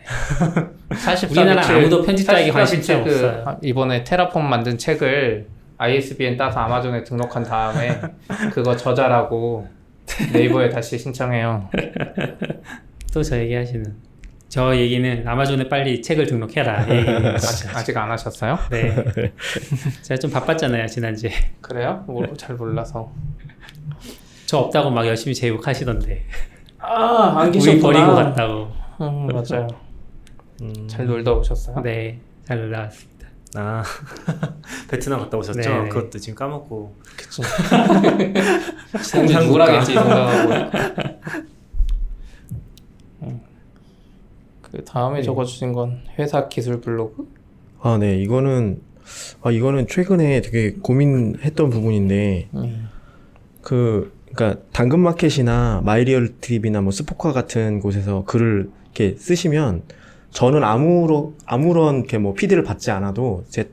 44 우리나라 비치- 아무도 편집자에게 44 관심사 비치 그 없어요. 아, 이번에 테라폼 만든 책을 ISBN 따서 아마존에 등록한 다음에 그거 저자라고 네이버에 다시 신청해요. 또 저 얘기하시는. 저 얘기는 아마존에 빨리 책을 등록해라. 아직, 아직 안 하셨어요? 네. 제가 좀 바빴잖아요, 지난주에. 그래요? 모르, 잘 몰라서. 저 없다고 막 열심히 제육하시던데. 아, 안 우리 버리고 갔다고. 음, 맞아요. 음, 잘 놀다 오셨어요? 네. 잘 놀다 왔습니다. 아 베트남 갔다 오셨죠? 네. 그것도 지금 까먹고 그치. 공이 누구라겠지 생각하고. 그 다음에 적어주신 건 회사 기술 블로그? 아, 네. 이거는 아, 이거는 최근에 되게 고민했던 부분인데 음. 그 그러니까 당근마켓이나 마이리얼 트립이나 뭐 스포카 같은 곳에서 글을 이렇게 쓰시면 저는 아무런 아무런 이렇게 뭐 feed를 받지 않아도 제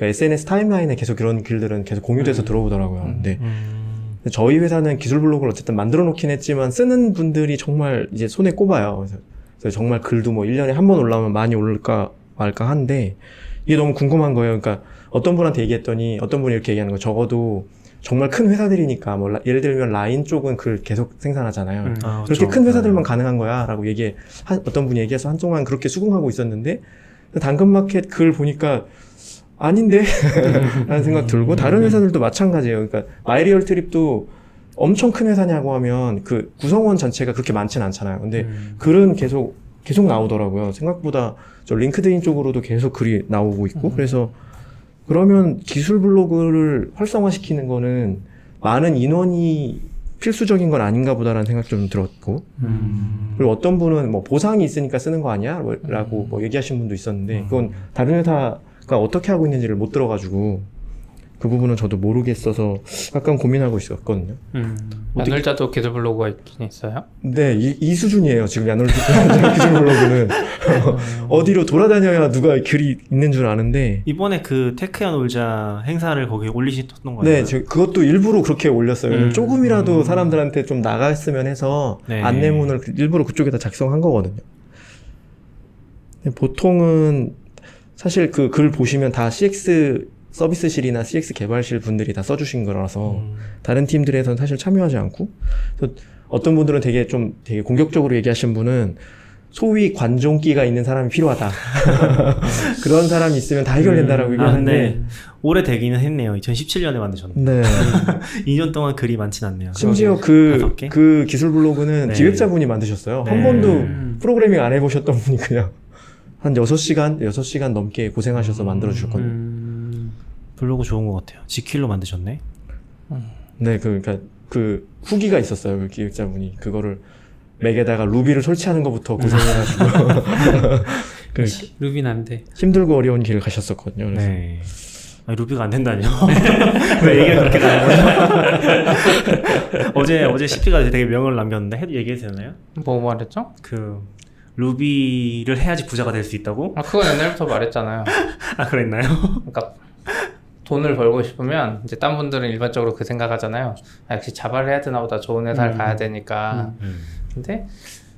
그 SNS 타임라인에 계속 그런 글들은 계속 공유돼서 음. 들어오더라고요. 음. 근데 음, 저희 회사는 기술 블로그를 어쨌든 만들어 놓긴 했지만 쓰는 분들이 정말 이제 손에 꼽아요. 그래서, 그래서 정말 글도 뭐 1년에 한 번 올라오면 많이 올까 말까 한데 이게 너무 궁금한 거예요. 그러니까 어떤 분한테 얘기했더니 어떤 분이 이렇게 얘기하는 거 적어도 정말 큰 회사들이니까 뭐 라- 예를 들면 라인 쪽은 글 계속 생산하잖아요. 음. 아, 그렇게 그렇죠. 큰 회사들만 가능한 거야라고 얘기 한 어떤 분이 얘기해서 한동안 그렇게 수긍하고 있었는데 당근마켓 글 보니까 아닌데 라는 생각 들고 다른 회사들도 마찬가지예요. 그러니까 마이리얼 트립도 엄청 큰 회사냐고 하면 그 구성원 전체가 그렇게 많진 않잖아요. 근데 음. 글은 계속 계속 나오더라고요. 생각보다 저 LinkedIn 쪽으로도 계속 글이 나오고 있고 그래서 그러면 기술 블로그를 활성화시키는 거는 많은 인원이 필수적인 건 아닌가 보다라는 생각 좀 들었고 음. 그리고 어떤 분은 뭐 보상이 있으니까 쓰는 거 아니야? 뭐- 라고 뭐 얘기하신 분도 있었는데 그건 다른 회사가 어떻게 하고 있는지를 못 들어가지고 그 부분은 저도 모르겠어서 약간 고민하고 있었거든요. 음. 야놀자도 기술 블로그가 있긴 있어요? 근데 이, 이 수준이에요. 지금 야놀자 기술 블로그는 어디로 돌아다녀야 누가 글이 있는 줄 아는데 이번에 그 Tech야 놀자 행사를 거기 올리셨던 거예요? 네, 저 그것도 일부러 그렇게 올렸어요. 음. 조금이라도 사람들한테 좀 나갔으면 해서 네. 안내문을 그- 일부러 그쪽에다 작성한 거거든요. 보통은 사실 그 글 보시면 다 CX 서비스실이나 CX 개발실 분들이 다 써주신 거라서 음. 다른 팀들에서는 사실 참여하지 않고 어떤 분들은 되게 좀 되게 공격적으로 얘기하신 분은 소위 관종기가 있는 사람이 필요하다. 그런 사람이 있으면 다 해결된다라고 아, 얘기하는데 근데 오래 되기는 했네요. 2017년에 만드셨는데 네. 2년 동안 글이 많진 않네요. 심지어 다섯 그, 개? 그 기술 블로그는 네. 기획자분이 만드셨어요. 한 네. 번도 음. 프로그래밍 안 해보셨던 분이 그냥 한 6시간, 6시간 넘게 고생하셔서 만들어 주셨거든요. 음, 블로그 좋은 것 같아요. 지킬로 만드셨네. 네, 그, 그니까, 그, 후기가 있었어요, 그 기획자분이. 그거를 맥에다가 루비를 설치하는 것부터 고생해가지고. 그, 루비는 안 돼. 힘들고 어려운 길을 가셨었거든요. 그래서. 네. 아니, 루비가 안 된다뇨. 왜 얘기가 그렇게 가요? 어제 어제 CP가 되게 명언을 남겼는데 해도 얘기해도 되나요? 뭐 말했죠? 그 루비를 해야지 부자가 될 수 있다고? 아, 그건 옛날부터 말했잖아요. 아 그랬나요? 그러니까 돈을 벌고 싶으면 이제 딴 분들은 일반적으로 그 생각하잖아요. 아, 역시 자바를 해야 되나 보다. 좋은 회사를 음. 가야 되니까. 음. 근데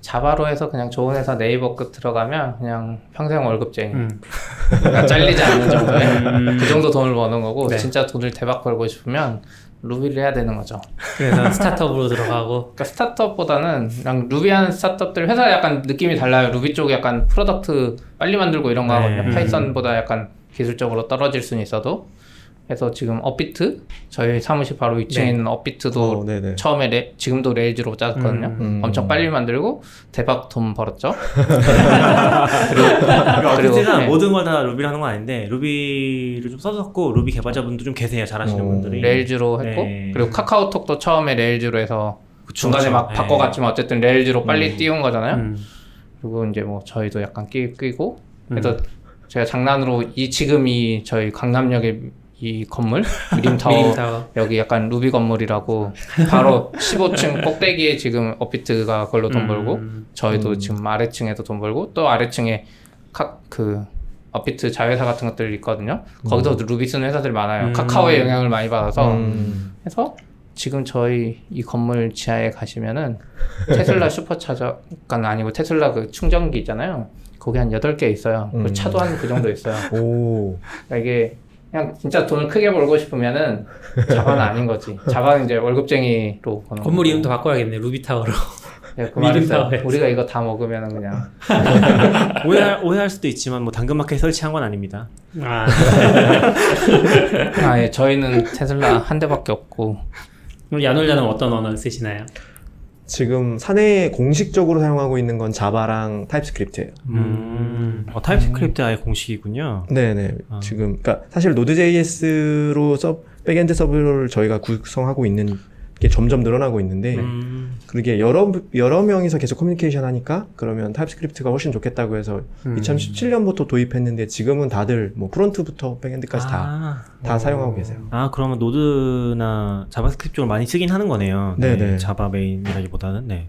Java로 해서 그냥 좋은 회사 네이버 끝 들어가면 그냥 평생 월급쟁이. 음. 그러니까 잘리지 않는 정도의 음. 그 정도 돈을 버는 거고 네. 진짜 돈을 대박 벌고 싶으면 Ruby를 해야 되는 거죠. 그래서 스타트업으로 들어가고 그러니까 스타트업보다는 그냥 루비 하는 스타트업들 회사 약간 느낌이 달라요. 루비 쪽이 약간 product 빨리 만들고 이런 거 네. 하거든요. 음. Python보다 약간 기술적으로 떨어질 수는 있어도 그래서 지금 업비트 저희 사무실 바로 2층에 네. 있는 업비트도 어, 네네. 처음에 레, 지금도 Rails로 짰거든요. 음. 음. 엄청 빨리 만들고 대박 돈 벌었죠. 그러니까 그리고, 어쨌든 네. 모든 걸 다 Ruby를 하는 건 아닌데 Ruby를 좀 써줬고 루비 개발자분도 좀 계세요. 잘하시는 어, 분들이. Rails로 했고 네. 그리고 카카오톡도 처음에 Rails로 해서 그쵸, 중간에 그쵸. 막 네. 바꿔갔지만 어쨌든 Rails로 빨리 음. 띄운 거잖아요. 음. 그리고 이제 뭐 저희도 약간 끼, 끼고 음. 그래서 제가 장난으로 이 지금 이 저희 강남역의 이 건물 미림타워. 여기 약간 루비 건물이라고 바로 15층 꼭대기에 지금 업비트가 그걸로 돈 음. 벌고 저희도 음. 지금 아래층에도 돈 벌고 또 아래층에 카, 그 업비트 자회사 같은 것들이 있거든요. 거기서도 루비 쓰는 회사들이 많아요. 음. 카카오의 영향을 많이 받아서 음. 해서 지금 저희 이 건물 지하에 가시면은 테슬라 슈퍼차저가 아니고 테슬라 그 충전기 있잖아요. 거기 한 8개 있어요. 그리고 음. 차도 한 그 정도 있어요. 오. 그러니까 이게 그냥 진짜 돈을 크게 벌고 싶으면은 자바는 아닌 거지. 자바는 이제 월급쟁이로 보는 건물. 이름도 바꿔야겠네. 루비타워로. 네, 그. 미림타워에서. 우리가 이거 다 먹으면은 그냥 오해할, 오해할 수도 있지만 뭐 당근마켓 설치한 건 아닙니다. 아, 아, 예, 저희는 테슬라 한 대밖에 없고 그럼 야놀자는 어떤 언어를 쓰시나요? 지금 사내에 공식적으로 사용하고 있는 건 자바랑 타입스크립트예요. 음. 어, TypeScript 아예 공식이군요. 네네. 아. 지금, 그러니까 사실 Node.js로 서, backend 서버를 저희가 구성하고 있는 게 점점 늘어나고 있는데, 음. 그게 여러, 여러 명이서 계속 커뮤니케이션 하니까, 그러면 TypeScript가 훨씬 좋겠다고 해서, 음. 2017년부터 도입했는데, 지금은 다들 뭐 front부터 backend까지 다, 아. 다 사용하고 계세요. 아 그러면 Node나 JavaScript 쪽을 많이 쓰긴 하는 거네요. 네네. Java 메인이라기보다는 네.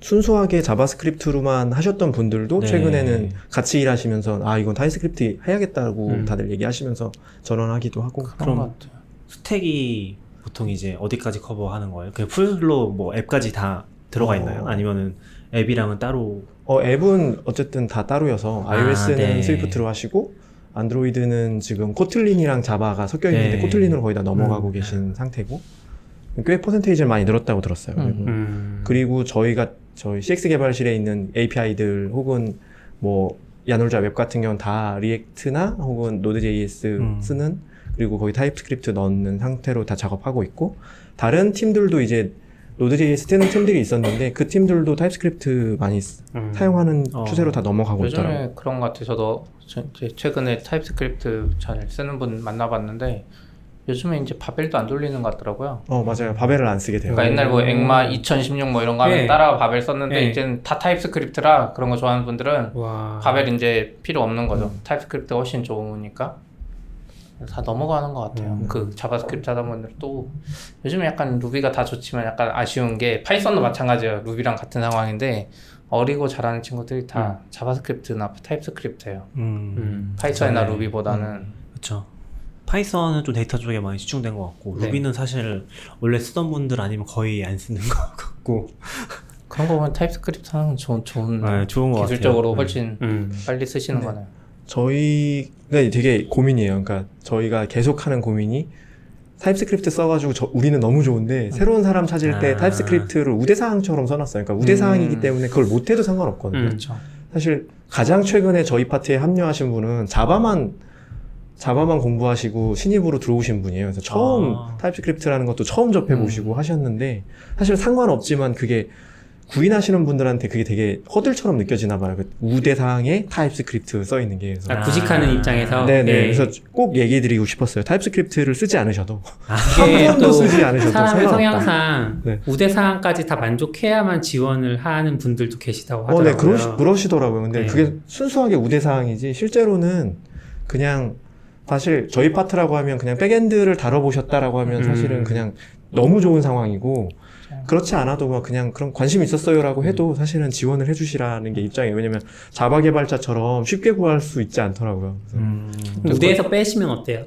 순수하게 JavaScript로만 하셨던 분들도 네. 최근에는 같이 일하시면서, 아, 이건 TypeScript 해야겠다고 음. 다들 얘기하시면서 전환하기도 하고, 그런 것 같아요. stack이 보통 이제 어디까지 커버하는 거예요? 그 full로 뭐 앱까지 다 들어가 어. 있나요? 아니면은 앱이랑은 따로 어, 앱은 어쨌든 다 따로여서 아, iOS는 네. Swift로 하시고 안드로이드는 지금 Kotlin이랑 Java가 섞여 있는데 네. Kotlin으로 거의 다 넘어가고 음. 계신 상태고 꽤 percentage를 많이 늘었다고 들었어요. 음. 그리고, 음. 그리고 저희가 저희 CX 개발실에 있는 API들 혹은 뭐 야놀자 웹 같은 경우는 다 React나 혹은 Node.js 음. 쓰는 그리고 거기 TypeScript 넣는 상태로 다 작업하고 있고 다른 팀들도 이제 Node.js 쓰는 팀들이 있었는데 그 팀들도 TypeScript 많이 쓰- 음. 사용하는 어. 추세로 다 넘어가고 있더라고요. 요즘에 그런 것 같아요. 저도 저- 이제 최근에 TypeScript 잘 쓰는 분 만나봤는데 요즘에 이제 Babel도 안 돌리는 것 같더라고요. 어 맞아요. Babel을 안 쓰게 돼요. 그러니까 옛날 뭐 ECMA 2016 뭐 이런 거 하면 네. 따라 바벨 썼는데 네. 이제는 다 TypeScript라 그런 거 좋아하는 분들은 와. 바벨 이제 필요 없는 거죠. TypeScript가 훨씬 좋으니까 다 넘어가는 것 같아요. 음. 그 JavaScript 하다 보면 또 요즘에 약간 Ruby가 다 좋지만 약간 아쉬운 게 Python도 마찬가지예요. Ruby랑 같은 상황인데 어리고 잘하는 친구들이 다 JavaScript나 TypeScript예요. 음. 음. Python이나 네. Ruby보다는 그렇죠. Python은 좀 데이터 쪽에 많이 집중된 것 같고 네. Ruby는 사실 원래 쓰던 분들 아니면 거의 안 쓰는 것 같고 그런 거 보면 TypeScript 하는 건 좋은 좋은 네, 좋은 것 기술적으로 같아요. 훨씬 음. 빨리 쓰시는 네. 거네요. 저희가 되게 고민이에요. 그러니까 저희가 계속하는 고민이 TypeScript 써가지고 저- 우리는 너무 좋은데 새로운 사람 찾을 때 아. TypeScript를 우대사항처럼 써놨어요. 그러니까 우대사항이기 음. 때문에 그걸 못해도 상관없거든요. 음. 그렇죠. 사실 가장 최근에 저희 파트에 합류하신 분은 Java만 Java만 공부하시고 신입으로 들어오신 분이에요. 그래서 처음 아. TypeScript라는 것도 처음 접해 보시고 하셨는데 사실 상관없지만 그게 구인하시는 분들한테 그게 되게 허들처럼 느껴지나 봐요. 그 우대 사항에 TypeScript 써 있는 게 그래서 아, 구직하는 아. 입장에서 네네. 예. 그래서 꼭 얘기 드리고 싶었어요. TypeScript를 쓰지 않으셔도 이게 한 번도 또 쓰지 않으셔도 사람의. 성향상 네. 우대 사항까지 다 만족해야만 지원을 하는 분들도 계시다고 어, 하더라고요. 네, 그러시, 그러시더라고요. 근데 네. 그게 순수하게 우대 사항이지 실제로는 그냥 사실 저희 파트라고 하면 그냥 backend를 다뤄보셨다라고 하면 음. 사실은 그냥 너무 좋은 상황이고 그렇지 않아도 뭐 그냥 그런 관심 있었어요라고 해도 사실은 지원을 해주시라는 게 입장이에요. 왜냐면 Java 개발자처럼 쉽게 구할 수 있지 않더라고요. 음. 우대에서 빼시면 어때요?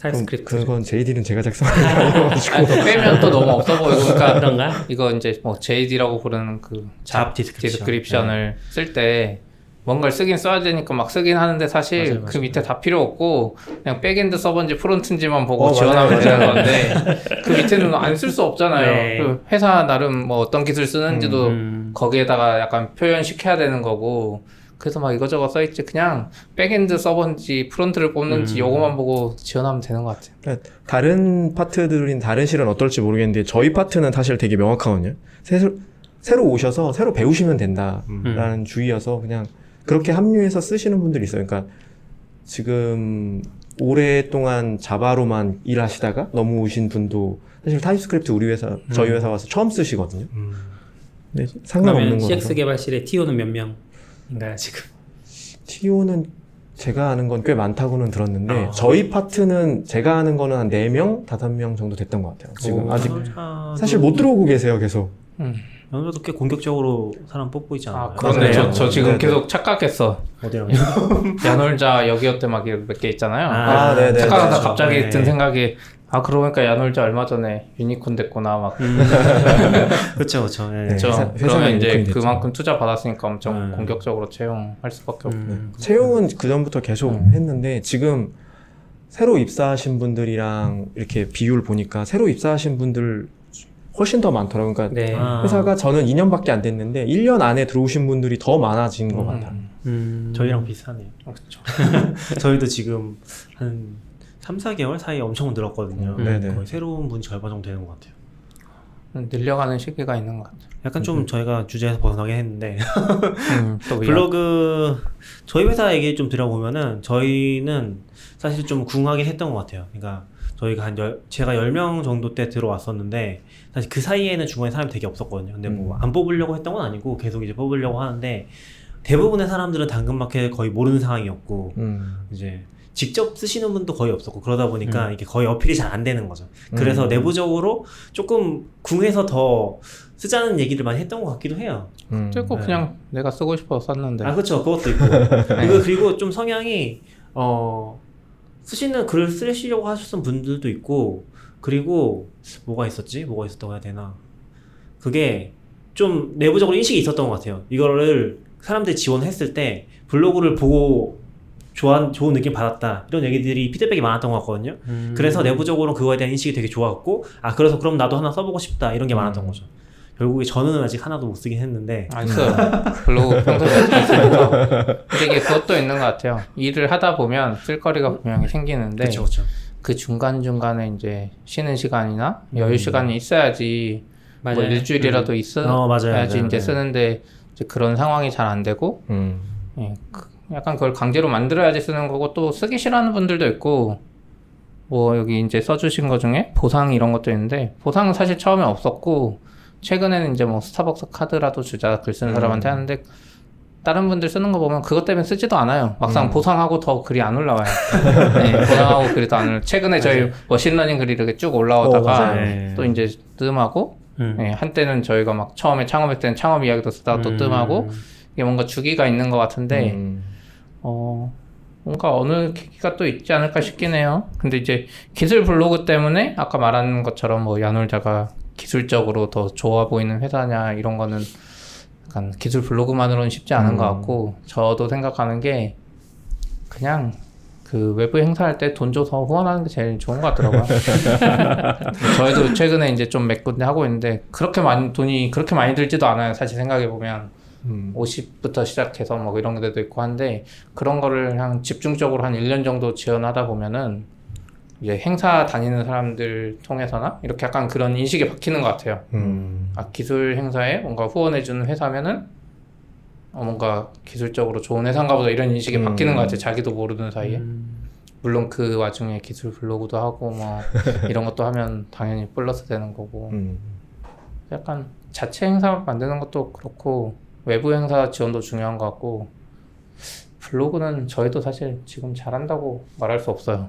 TypeScript 그건 JD는 제가 작성한 아니어가지고 아니, 그 빼면 또 너무 없어 보이고 그러니까 그런가? 이거 이제 뭐 JD라고 부르는 그 job description. description을 쓸때 뭔가를 쓰긴 써야 되니까 막 쓰긴 하는데 사실 맞아요, 그 맞아요. 밑에 다 필요 없고 그냥 backend 서버인지 front인지만 보고 어, 지원하면. 되는 건데 그 밑에는 안 쓸 수 없잖아요. 네. 그 회사 나름 뭐 어떤 기술 쓰는지도 음. 거기에다가 약간 표현시켜야 되는 거고 그래서 막 이거저거 써있지 그냥 backend 서버인지 front를 뽑는지 음. 요거만 보고 지원하면 되는 것 같아요. 그러니까 다른 파트들인 다른 실은 어떨지 모르겠는데 저희 파트는 사실 되게 명확하거든요. 새로, 새로 오셔서 새로 배우시면 된다라는 음. 주의여서 그냥 그렇게 합류해서 쓰시는 분들이 있어요. 그러니까 지금 오랫동안 Java로만 일하시다가 넘어오신 분도 사실 TypeScript 우리 회사 저희 회사 와서 처음 쓰시거든요. 음. 근데 상관없는 거라서 CX 개발실의 TO는 몇 명인가요 지금? TO는 제가 아는 건 꽤 많다고는 들었는데 아. 저희 파트는 제가 아는 거는 한 4명, 5명 정도 됐던 것 같아요. 지금 오, 아직 사실 못 들어오고 계세요, 계속. 음. 연월도 꽤 공격적으로 사람 뽑고 있지 않아요? 아 그런데 맞아요. 저, 저 지금 네네. 계속 착각했어. 어디요? 야놀자 여기어때 막 몇 개 있잖아요. 아, 네네. 착각하다 네, 갑자기 네. 든 생각이 아 그러니까 야놀자 얼마 전에 유니콘 됐구나 막 그렇죠, 그렇죠. 예. 네. 그렇죠. 그러면 이제. 그만큼 투자 받았으니까 엄청 네. 공격적으로 채용할 수밖에 없고. 음. 채용은 그 전부터 계속 음. 했는데 지금 새로 입사하신 분들이랑 이렇게 비율 보니까 새로 입사하신 분들 훨씬 더 많더라고요. 그러니까 네. 아. 회사가 저는 2년밖에 안 됐는데 1년 안에 들어오신 분들이 더 많아진 것 같아요. 음. 음. 저희랑 비슷하네요. 그렇죠. 저희도 지금 한 3, 4개월 사이에 엄청 늘었거든요. 음, 네네. 거의 새로운 분 절반 정도 되는 것 같아요. 음, 늘려가는 시기가 있는 것 같아요. 약간 좀 저희가 주제에서 벗어나긴 했는데 음, 블로그 저희 회사 얘기 좀 드려보면은 저희는 사실 좀 궁하긴 했던 것 같아요. 그러니까 저희가 한 열, 제가 10명 정도 때 들어왔었는데 사실 그 사이에는 중간에 사람이 되게 없었거든요. 근데 뭐 음. 안 뽑으려고 했던 건 아니고 계속 이제 뽑으려고 하는데 대부분의 사람들은 당근마켓 거의 모르는 상황이었고 음. 이제 직접 쓰시는 분도 거의 없었고 그러다 보니까 이게 거의 어필이 잘 안 되는 거죠. 그래서 음. 내부적으로 조금 궁해서 더 쓰자는 얘기를 많이 했던 것 같기도 해요. 음. 그리고 네. 그냥 내가 쓰고 싶어서 썼는데. 아 그렇죠 그것도 있고 그리고, 그리고 좀 성향이 어 쓰시는 글을 쓰시려고 하셨던 분들도 있고 그리고 뭐가 있었지? 뭐가 있었다고 해야 되나? 그게 좀 내부적으로 인식이 있었던 것 같아요. 이거를 사람들이 지원했을 때 블로그를 보고 좋아, 좋은 느낌 받았다. 이런 얘기들이 피드백이 많았던 것 같거든요. 음. 그래서 내부적으로 그거에 대한 인식이 되게 좋았고 아 그래서 그럼 나도 하나 써보고 싶다. 이런 게 많았던 음. 거죠 결국에 저는 아직 하나도 못 쓰긴 했는데 안 써요. 블로그 평소에. 근데 이게 그것도 있는 것 같아요. 일을 하다 보면 쓸거리가 분명히 생기는데 그렇죠 그렇죠 그 중간중간에 이제 쉬는 시간이나 여유 시간이 있어야지 뭐 맞아요. 일주일이라도 있어야지 어, 맞아요, 맞아요. 이제 네. 쓰는데 이제 그런 상황이 잘 안 되고 음. 예, 그- 약간 그걸 강제로 만들어야지 쓰는 거고 또 쓰기 싫어하는 분들도 있고 뭐 여기 이제 써주신 거 중에 보상 이런 것도 있는데 보상은 사실 처음에 없었고 최근에는 이제 뭐 스타벅스 카드라도 주자 글 쓰는 음. 사람한테 하는데 다른 분들 쓰는 거 보면 그것 때문에 쓰지도 않아요. 막상 음. 보상하고 더 글이 안 올라와요. 네, 보상하고 글이 더 안 올라. 최근에 저희 machine learning 글이 이렇게 쭉 어, 올라오다가 맞아요. 네. 또 이제 뜸하고 음. 예, 한때는 저희가 막 처음에 창업할 때는 창업 이야기도 쓰다가 또 음. 뜸하고 이게 뭔가 주기가 있는 것 같은데 음. 어, 뭔가 어느 계기가 또 있지 않을까 싶긴 해요. 근데 이제 기술 블로그 때문에 아까 말한 것처럼 뭐 야놀자가 기술적으로 더 좋아 보이는 회사냐 이런 거는 약간 기술 블로그만으로는 쉽지 않은 음. 것 같고 저도 생각하는 게 그냥 그 외부 행사할 때 돈 줘서 후원하는 게 제일 좋은 것 같더라고요. 저희도 최근에 이제 좀 몇 군데 하고 있는데 그렇게 많이 돈이 그렇게 많이 들지도 않아요. 사실 생각해 보면 음. 50부터 시작해서 뭐 이런 데도 있고 한데 그런 거를 그냥 집중적으로 한 1년 정도 지원하다 보면은 이제 행사 다니는 사람들 통해서나 이렇게 약간 그런 인식이 바뀌는 것 같아요. 음. 아, 기술 행사에 뭔가 후원해주는 회사면은 어, 뭔가 기술적으로 좋은 회사인가 보다 이런 인식이 음. 바뀌는 것 같아요. 자기도 모르는 사이에. 음. 물론 그 와중에 기술 블로그도 하고 뭐 이런 것도 하면 당연히 플러스 되는 거고 음. 약간 자체 행사 만드는 것도 그렇고 외부 행사 지원도 중요한 것 같고 블로그는 저희도 사실 지금 잘한다고 말할 수 없어요.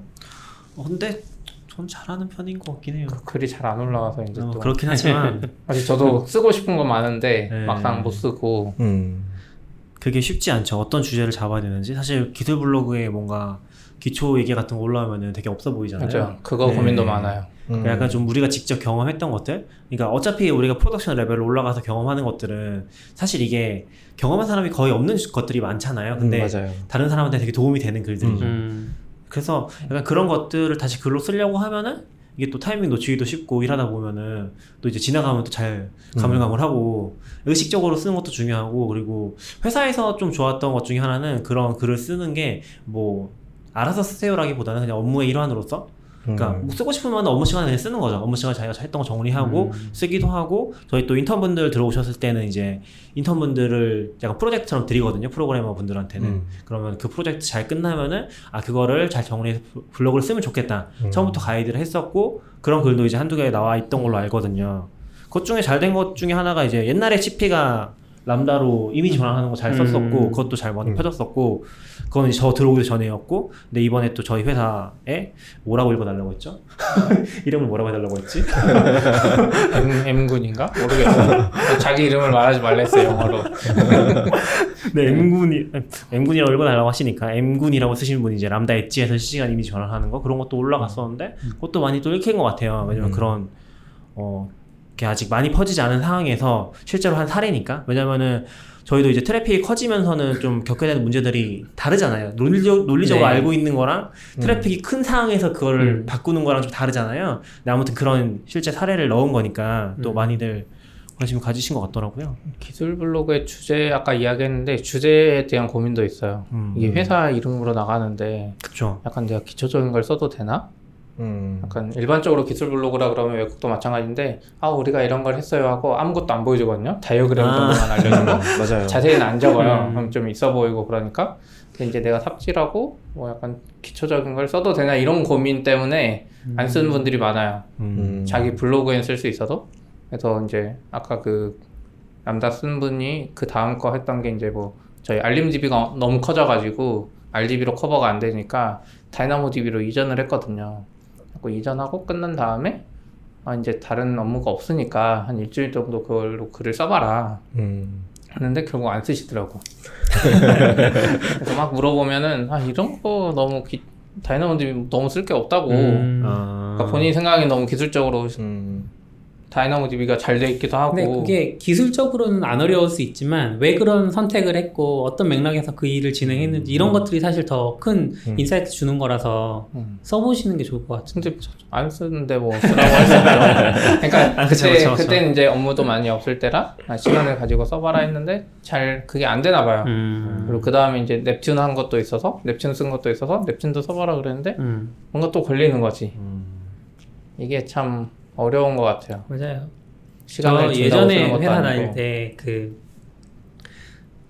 어, 근데 전 잘하는 편인 것 같긴 해요. 그 글이 잘 안 올라와서 이제 어, 또 그렇긴 하지만 사실 저도 쓰고 싶은 건 많은데 네. 막상 못 쓰고 음. 그게 쉽지 않죠. 어떤 주제를 잡아야 되는지 사실 기술 블로그에 뭔가 기초 얘기 같은 거 올라오면은 되게 없어 보이잖아요. 맞죠. 그거 네. 고민도 많아요. 음. 약간 좀 우리가 직접 경험했던 것들 그러니까 어차피 우리가 프로덕션 레벨로 올라가서 경험하는 것들은 사실 이게 경험한 사람이 거의 없는 것들이 많잖아요 근데 음, 맞아요. 다른 사람한테 되게 도움이 되는 글들이죠 음. 그래서 약간 그런 것들을 다시 글로 쓰려고 하면은 이게 또 타이밍 놓치기도 쉽고 일하다 보면은 또 이제 지나가면 또 잘 가물가물하고 의식적으로 쓰는 것도 중요하고 그리고 회사에서 좀 좋았던 것 중에 하나는 그런 글을 쓰는 게 뭐 알아서 쓰세요라기보다는 그냥 업무의 일환으로서 그러니까 음. 뭐 쓰고 싶으면 업무 시간에 그냥 쓰는 거죠. 업무 시간에 자기가 했던 거 정리하고 음. 쓰기도 하고 저희 또 인턴분들 들어오셨을 때는 이제 인턴분들을 약간 프로젝트처럼 드리거든요. 프로그래머 분들한테는 음. 그러면 그 프로젝트 잘 끝나면은 아 그거를 잘 정리해서 블로그를 쓰면 좋겠다. 음. 처음부터 가이드를 했었고 그런 글도 이제 한두 개 나와 있던 걸로 알거든요. 그것 중에 잘 된 것 중에 하나가 이제 옛날에 CP가 람다로 이미지 전환하는 거잘 음. 썼었고 그것도 잘 많이 음. 펴졌었고 이제 저 들어오기 전에였고 근데 이번에 또 저희 회사에 뭐라고 읽어달라고 했죠? 이름을 뭐라고 해달라고 했지? M, M군인가? 모르겠어요. 자기 이름을 말하지 말랬어요, 영어로. 네, M군이 M군이라고 읽어달라고 하시니까 M군이라고 쓰시는 분이 이제 Lambda Edge에서 실시간 이미지 전환하는 거 그런 것도 올라갔었는데 그것도 많이 또 읽힌 것 같아요. 왜냐면 음. 그런 어 이게 아직 많이 퍼지지 않은 상황에서 실제로 한 사례니까 왜냐면은 저희도 이제 트래픽이 커지면서는 좀 겪게 되는 문제들이 다르잖아요. 논리적, 논리적으로 네. 알고 있는 거랑 트래픽이 큰 상황에서 그거를 음. 바꾸는 거랑 좀 다르잖아요. 근데 아무튼 그런 실제 사례를 넣은 거니까 또 음. 많이들 관심 가지신 것 같더라고요. 기술 블로그의 주제, 아까 이야기했는데, 주제에 대한 고민도 있어요. 음. 이게 회사 이름으로 나가는데, 그쵸. 약간 내가 기초적인 걸 써도 되나? 음. 약간 일반적으로 기술 블로그라 그러면 외국도 마찬가지인데, 아, 우리가 이런 걸 했어요 하고 아무것도 안 보여주거든요. 다이어그램 아. 정도만 알려주고. 맞아요. 자세히는 안 적어요. 음. 그럼 좀 있어 보이고 그러니까. 근데 이제 내가 삽질하고 뭐 약간 기초적인 걸 써도 되나 이런 고민 때문에 안 쓰는 분들이 많아요. 음. 자기 블로그엔 쓸 수 있어도. 그래서 이제 아까 그 남자 쓴 분이 그 다음 거 했던 게 이제 뭐 저희 알림DB가 너무 커져가지고 RDB로 커버가 안 되니까 다이나모DB로 이전을 했거든요. 그리고 이전하고 끝난 다음에 아 이제 다른 업무가 없으니까 한 일주일 정도 그걸로 글을 써봐라. 음. 했는데 결국 안 쓰시더라고. 그래서 막 물어보면은 아 이런 거 너무 기, DynamoDB 너무 쓸 게 없다고. 음. 아. 그러니까 본인 생각이 너무 기술적으로 음. DynamoDB가 잘 돼 있기도 하고. 근데 그게 기술적으로는 안 어려울 수 있지만 왜 그런 선택을 했고 어떤 맥락에서 그 일을 진행했는지 이런 것들이 사실 더큰 음. insight 주는 거라서 음. 써보시는 게 좋을 것 같은데. 근데 안 쓰는데 뭐 쓰라고 할수 없죠. 그러니까 아, 그쵸, 그때 그쵸, 그쵸. 그때는 이제 업무도 많이 없을 때라 아, 시간을 가지고 써봐라 했는데 잘 그게 안 되나 봐요. 음. 그리고 그 다음에 이제 Neptune 한 것도 있어서 Neptune 쓴 것도 있어서 Neptune도 써봐라 그랬는데 음. 뭔가 또 걸리는 거지. 음. 이게 참 어려운 것 같아요. 맞아요. 시간을 저 예전에 회사. 다닐 때그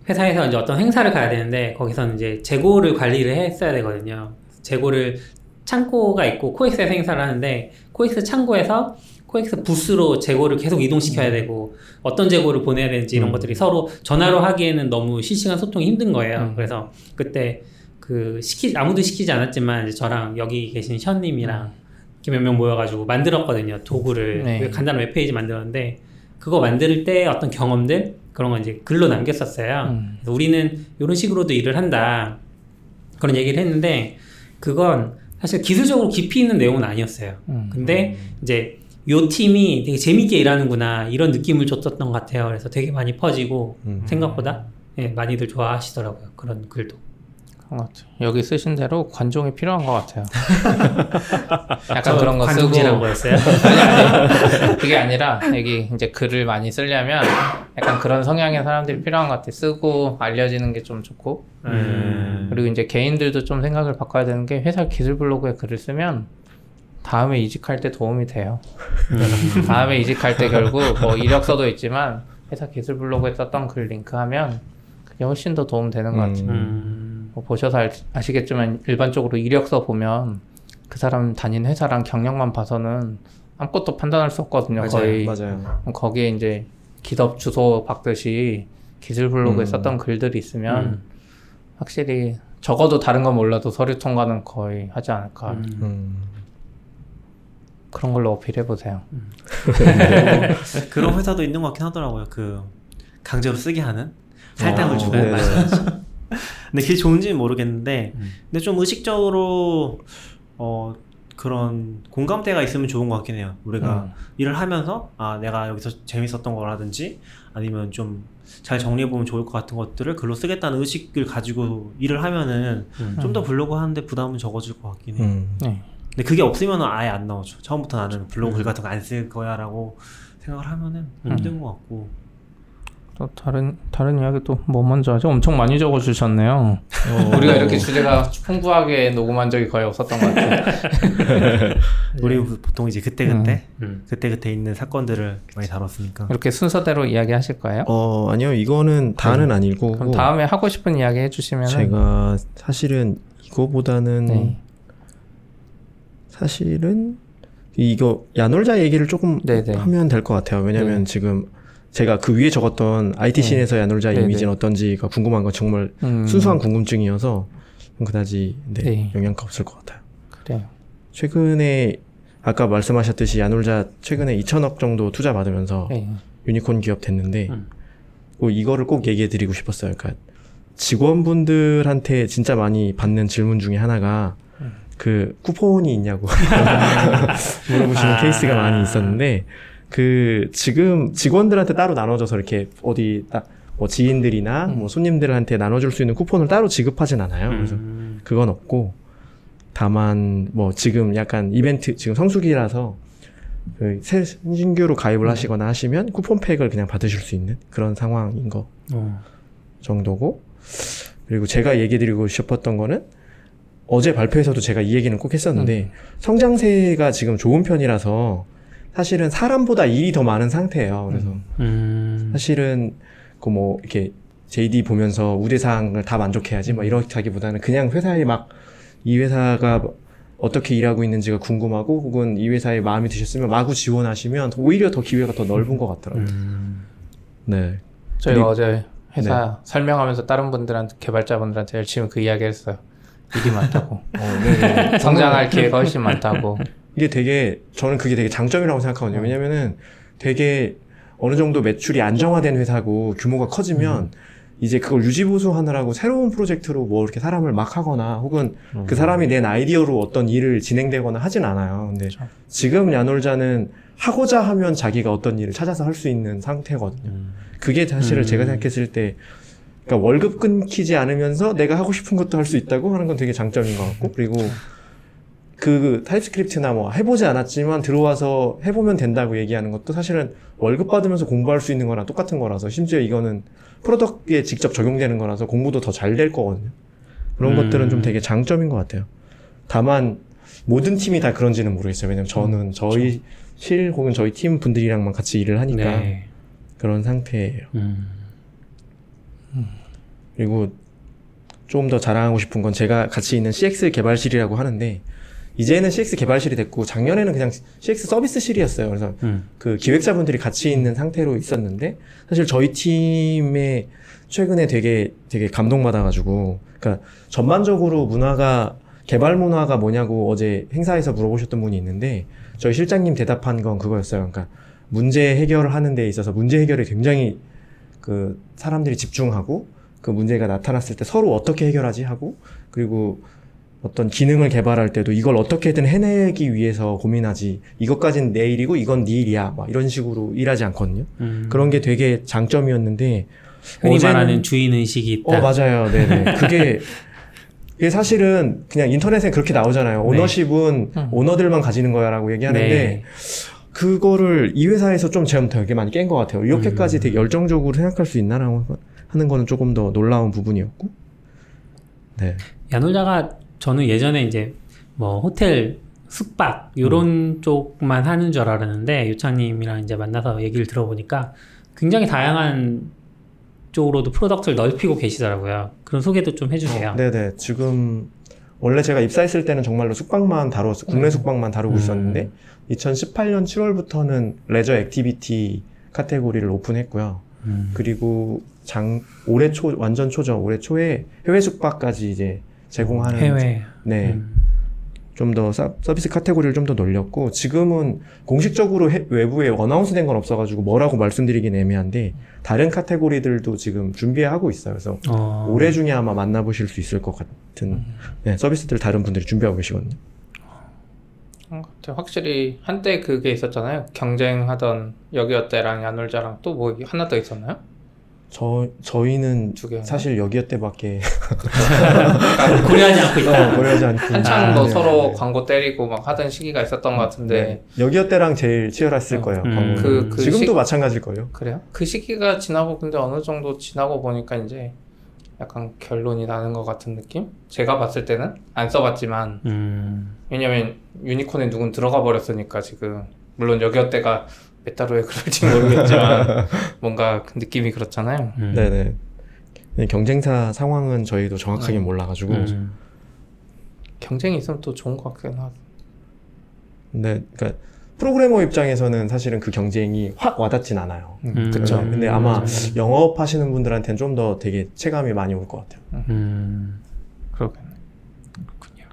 회사에서 이제 어떤 행사를 가야 되는데 거기서는 이제 재고를 관리를 했어야 되거든요. 재고를 창고가 있고 코엑스에서 행사를 하는데 코엑스 창고에서 코엑스 부스로 재고를 계속 이동시켜야 되고 어떤 재고를 보내야 되는지 이런 음. 것들이 서로 전화로 하기에는 너무 실시간 소통이 힘든 거예요. 음. 그래서 그때 그 시키 아무도 시키지 않았지만 저랑 여기 계신 현님이랑 이렇게 몇 명 모여가지고 만들었거든요. 도구를 네. 그 간단한 웹페이지 만들었는데 그거 만들 때 어떤 경험들 그런 거 이제 글로 남겼었어요. 음. 그래서 우리는 이런 식으로도 일을 한다 그런 얘기를 했는데 그건 사실 기술적으로 깊이 있는 내용은 아니었어요. 음. 근데 이제 요 팀이 되게 재밌게 일하는구나 이런 느낌을 줬었던 것 같아요. 그래서 되게 많이 퍼지고 음. 생각보다 예, 많이들 좋아하시더라고요. 그런 글도. 여기 쓰신 대로 관종이 필요한 것 같아요. 약간 저 그런 거 쓰고 거였어요. 아니 아니 그게 아니라 여기 이제 글을 많이 쓰려면 약간 그런 성향의 사람들이 필요한 것 같아요. 쓰고 알려지는 게 좀 좋고 음. 그리고 이제 개인들도 좀 생각을 바꿔야 되는 게 회사 기술 블로그에 글을 쓰면 다음에 이직할 때 도움이 돼요. 다음에 이직할 때 결국 뭐 이력서도 있지만 회사 기술 블로그에 썼던 글 링크하면 그게 훨씬 더 도움 되는 것 같아요. 음. 음. 뭐 보셔서 알- 아시겠지만 일반적으로 이력서 보면 그 사람 다닌 회사랑 경력만 봐서는 아무것도 판단할 수 없거든요. 맞아요, 거의 맞아요. 거기에 이제 기업 주소 박듯이 기술 블로그에 음. 썼던 글들이 있으면 음. 확실히 적어도 다른 건 몰라도 서류 통과는 거의 하지 않을까 음. 음. 그런 걸로 어필해 보세요. 그런 회사도 있는 것 같긴 하더라고요. 그 강제로 쓰게 하는 할당을 어, 주고 네. 근데 그게 좋은지는 모르겠는데 음. 근데 좀 의식적으로 어 그런 공감대가 있으면 좋은 것 같긴 해요. 우리가 음. 일을 하면서 아 내가 여기서 재밌었던 거라든지 아니면 좀 잘 정리해 보면 좋을 것 같은 것들을 글로 쓰겠다는 의식을 가지고 일을 하면은 음. 좀더 블로그 하는데 부담은 적어질 것 같긴 해요. 음. 네. 근데 그게 없으면 아예 안 나오죠. 처음부터 나는 블로그 글 같은 거 안 쓸 거야라고 생각을 하면은 힘든 것 같고. 또 다른 다른 이야기 또 뭐 먼저 하죠? 엄청 많이 적어 주셨네요. 우리가 이렇게 주제가 풍부하게 녹음한 적이 거의 없었던 것 같아요. 우리 보통 이제 그때 그때 음. 그때 그때 있는 사건들을 많이 다뤘으니까. 이렇게 순서대로 이야기하실 거예요? 어 아니요 이거는 다는 아니고 그럼 다음에 하고 싶은 이야기 해주시면 제가 사실은 이거보다는 네. 사실은 이거 야놀자 얘기를 조금 네네. 하면 될 것 같아요. 왜냐면 네. 지금 제가 그 위에 적었던 IT 네. scene에서 야놀자 네네. 이미지는 어떤지가 궁금한 건 정말 음, 순수한 궁금증이어서 그다지 네, 네. 영양가 없을 것 같아요. 그래요. 최근에 아까 말씀하셨듯이 야놀자 최근에 2천억 정도 투자 받으면서 네. 유니콘 기업 됐는데 음. 뭐 이거를 꼭 얘기해 드리고 싶었어요. 그러니까 직원분들한테 진짜 많이 받는 질문 중에 하나가 그 쿠폰이 있냐고 물어보시는 아. 케이스가 많이 있었는데 그 지금 직원들한테 따로 나눠줘서 이렇게 어디 딱 뭐 지인들이나 뭐 손님들한테 나눠줄 수 있는 쿠폰을 따로 지급하진 않아요. 그래서 음. 그건 없고 다만 뭐 지금 약간 이벤트 지금 성수기라서 그 새 신규로 가입을 하시거나 하시면 쿠폰팩을 그냥 받으실 수 있는 그런 상황인 거 어. 정도고 그리고 제가 얘기 드리고 싶었던 거는 어제 발표에서도 제가 이 얘기는 꼭 했었는데 성장세가 지금 좋은 편이라서 사실은 사람보다 일이 더 많은 상태예요. 그래서 음. 사실은 그 뭐 이렇게 JD 보면서 우대 사항을 다 만족해야지 뭐 이렇다기보다는 그냥 회사에 막 이 회사가 어떻게 일하고 있는지가 궁금하고 혹은 이 회사에 마음이 드셨으면 마구 지원하시면 오히려 더 기회가 더 넓은 것 같더라고요. 음. 네. 저희가 그리고- 어제 회사 설명하면서 다른 분들한테 개발자분들한테 열심히 그 이야기 했어요. 일이 많다고. 어, 네. 성장할 기회가 훨씬 많다고. 이게 되게 저는 그게 되게 장점이라고 생각하거든요. 왜냐면은 되게 어느 정도 매출이 안정화된 회사고 규모가 커지면 이제 그걸 유지보수하느라고 새로운 프로젝트로 뭐 이렇게 사람을 막 하거나 혹은 그 사람이 낸 아이디어로 어떤 일을 진행되거나 하진 않아요. 근데 그렇죠. 지금 야놀자는 하고자 하면 자기가 어떤 일을 찾아서 할 수 있는 상태거든요. 그게 사실은 음. 제가 생각했을 때 그러니까 월급 끊기지 않으면서 내가 하고 싶은 것도 할 수 있다고 하는 건 되게 장점인 것 같고 그리고 그 TypeScript나 뭐 해보지 않았지만 들어와서 해보면 된다고 얘기하는 것도 사실은 월급 받으면서 공부할 수 있는 거랑 똑같은 거라서 심지어 이거는 product에 직접 적용되는 거라서 공부도 더 잘 될 거거든요. 그런 음. 것들은 좀 되게 장점인 것 같아요. 다만 모든 팀이 다 그런지는 모르겠어요. 왜냐면 저는 저희 실 혹은 저희 팀 분들이랑만 같이 일을 하니까 네. 그런 상태예요. 음. 그리고 좀 더 자랑하고 싶은 건 제가 같이 있는 CX 개발실이라고 하는데 이제는 CX 개발실이 됐고 작년에는 그냥 CX 서비스실이었어요. 그래서 음. 그 기획자분들이 같이 있는 상태로 있었는데 사실 저희 팀에 최근에 되게 되게 감동받아가지고 그러니까 전반적으로 문화가 개발 문화가 뭐냐고 어제 행사에서 물어보셨던 분이 있는데 저희 실장님 대답한 건 그거였어요. 그러니까 문제 해결을 하는 데 있어서 문제 해결에 굉장히 그 사람들이 집중하고 그 문제가 나타났을 때 서로 어떻게 해결하지 하고 그리고 어떤 기능을 개발할 때도 이걸 어떻게든 해내기 위해서 고민하지 이것까진 내 일이고 이건 네 일이야 막 이런 식으로 일하지 않거든요. 음. 그런 게 되게 장점이었는데 흔히 어제는- 말하는 주인 의식이 있다. 어 맞아요. 네네. 그게 이게 사실은 그냥 인터넷에 그렇게 나오잖아요. 네. 오너십은 음. 오너들만 가지는 거야라고 얘기하는데 네. 그거를 이 회사에서 좀 제가 되게 많이 깬 것 같아요. 이렇게까지 음. 되게 열정적으로 생각할 수 있나라고 하는 거는 조금 더 놀라운 부분이었고. 네. 야놀자가 저는 예전에 이제 뭐 호텔 숙박 요런 음. 쪽만 하는 줄 알았는데 유창님이랑 이제 만나서 얘기를 들어보니까 굉장히 다양한 쪽으로도 product를 넓히고 계시더라고요. 그런 소개도 좀 해주세요. 네네. 지금 원래 제가 입사했을 때는 정말로 숙박만 다뤘, 국내 음. 숙박만 다루고 음. 있었는데 2018년 7월부터는 레저 activity 카테고리를 오픈했고요. 음. 그리고 장 올해 초 완전 초죠. 올해 초에 해외 숙박까지 이제 제공하는 해외. 네. 음. 좀더 서비스 카테고리를 좀 더 늘렸고 지금은 공식적으로 해- 외부에 announce 된 건 없어가지고 뭐라고 말씀드리긴 애매한데 다른 카테고리들도 지금 준비하고 있어요. 그래서 어. 올해 중에 아마 만나보실 수 있을 것 같은 네, 서비스들 다른 분들이 준비하고 계시거든요. 음, 근데 확실히 한때 그게 있었잖아요. 경쟁하던 여기어때랑 야놀자랑 또 뭐 하나 더 있었나요? 저 저희는. 사실 여기어 때밖에 고려하지 않고 있다. 어, 고려하지 않고 한창 아, 뭐 네, 서로 네. 광고 때리고 막 하던 시기가 있었던 것 같은데 네. 여기어때랑 제일 치열했을 어, 거예요. 음. 그- 그 지금도 시- 마찬가지일 거예요. 그래요? 그 시기가 지나고 근데 어느 정도 지나고 보니까 이제 약간 결론이 나는 것 같은 느낌? 제가 봤을 때는 안 써봤지만 음. 왜냐면 유니콘에 누군 들어가 버렸으니까 지금 물론 여기어때가 메타로에 그럴지 모르겠지만 뭔가 그 느낌이 그렇잖아요. 음. 네네. 네, 경쟁사 상황은 저희도 정확하게 음. 몰라가지고. 음. 경쟁이 있으면 또 좋은 것 같긴 하고. 근데 그러니까 프로그래머 입장에서는 사실은 그 경쟁이 확 와닿진 않아요. 음. 그쵸. 네, 근데 아마 영업하시는 분들한테는 좀 더 되게 체감이 많이 올 것 같아요. 음. 그러겠네. 그렇군요.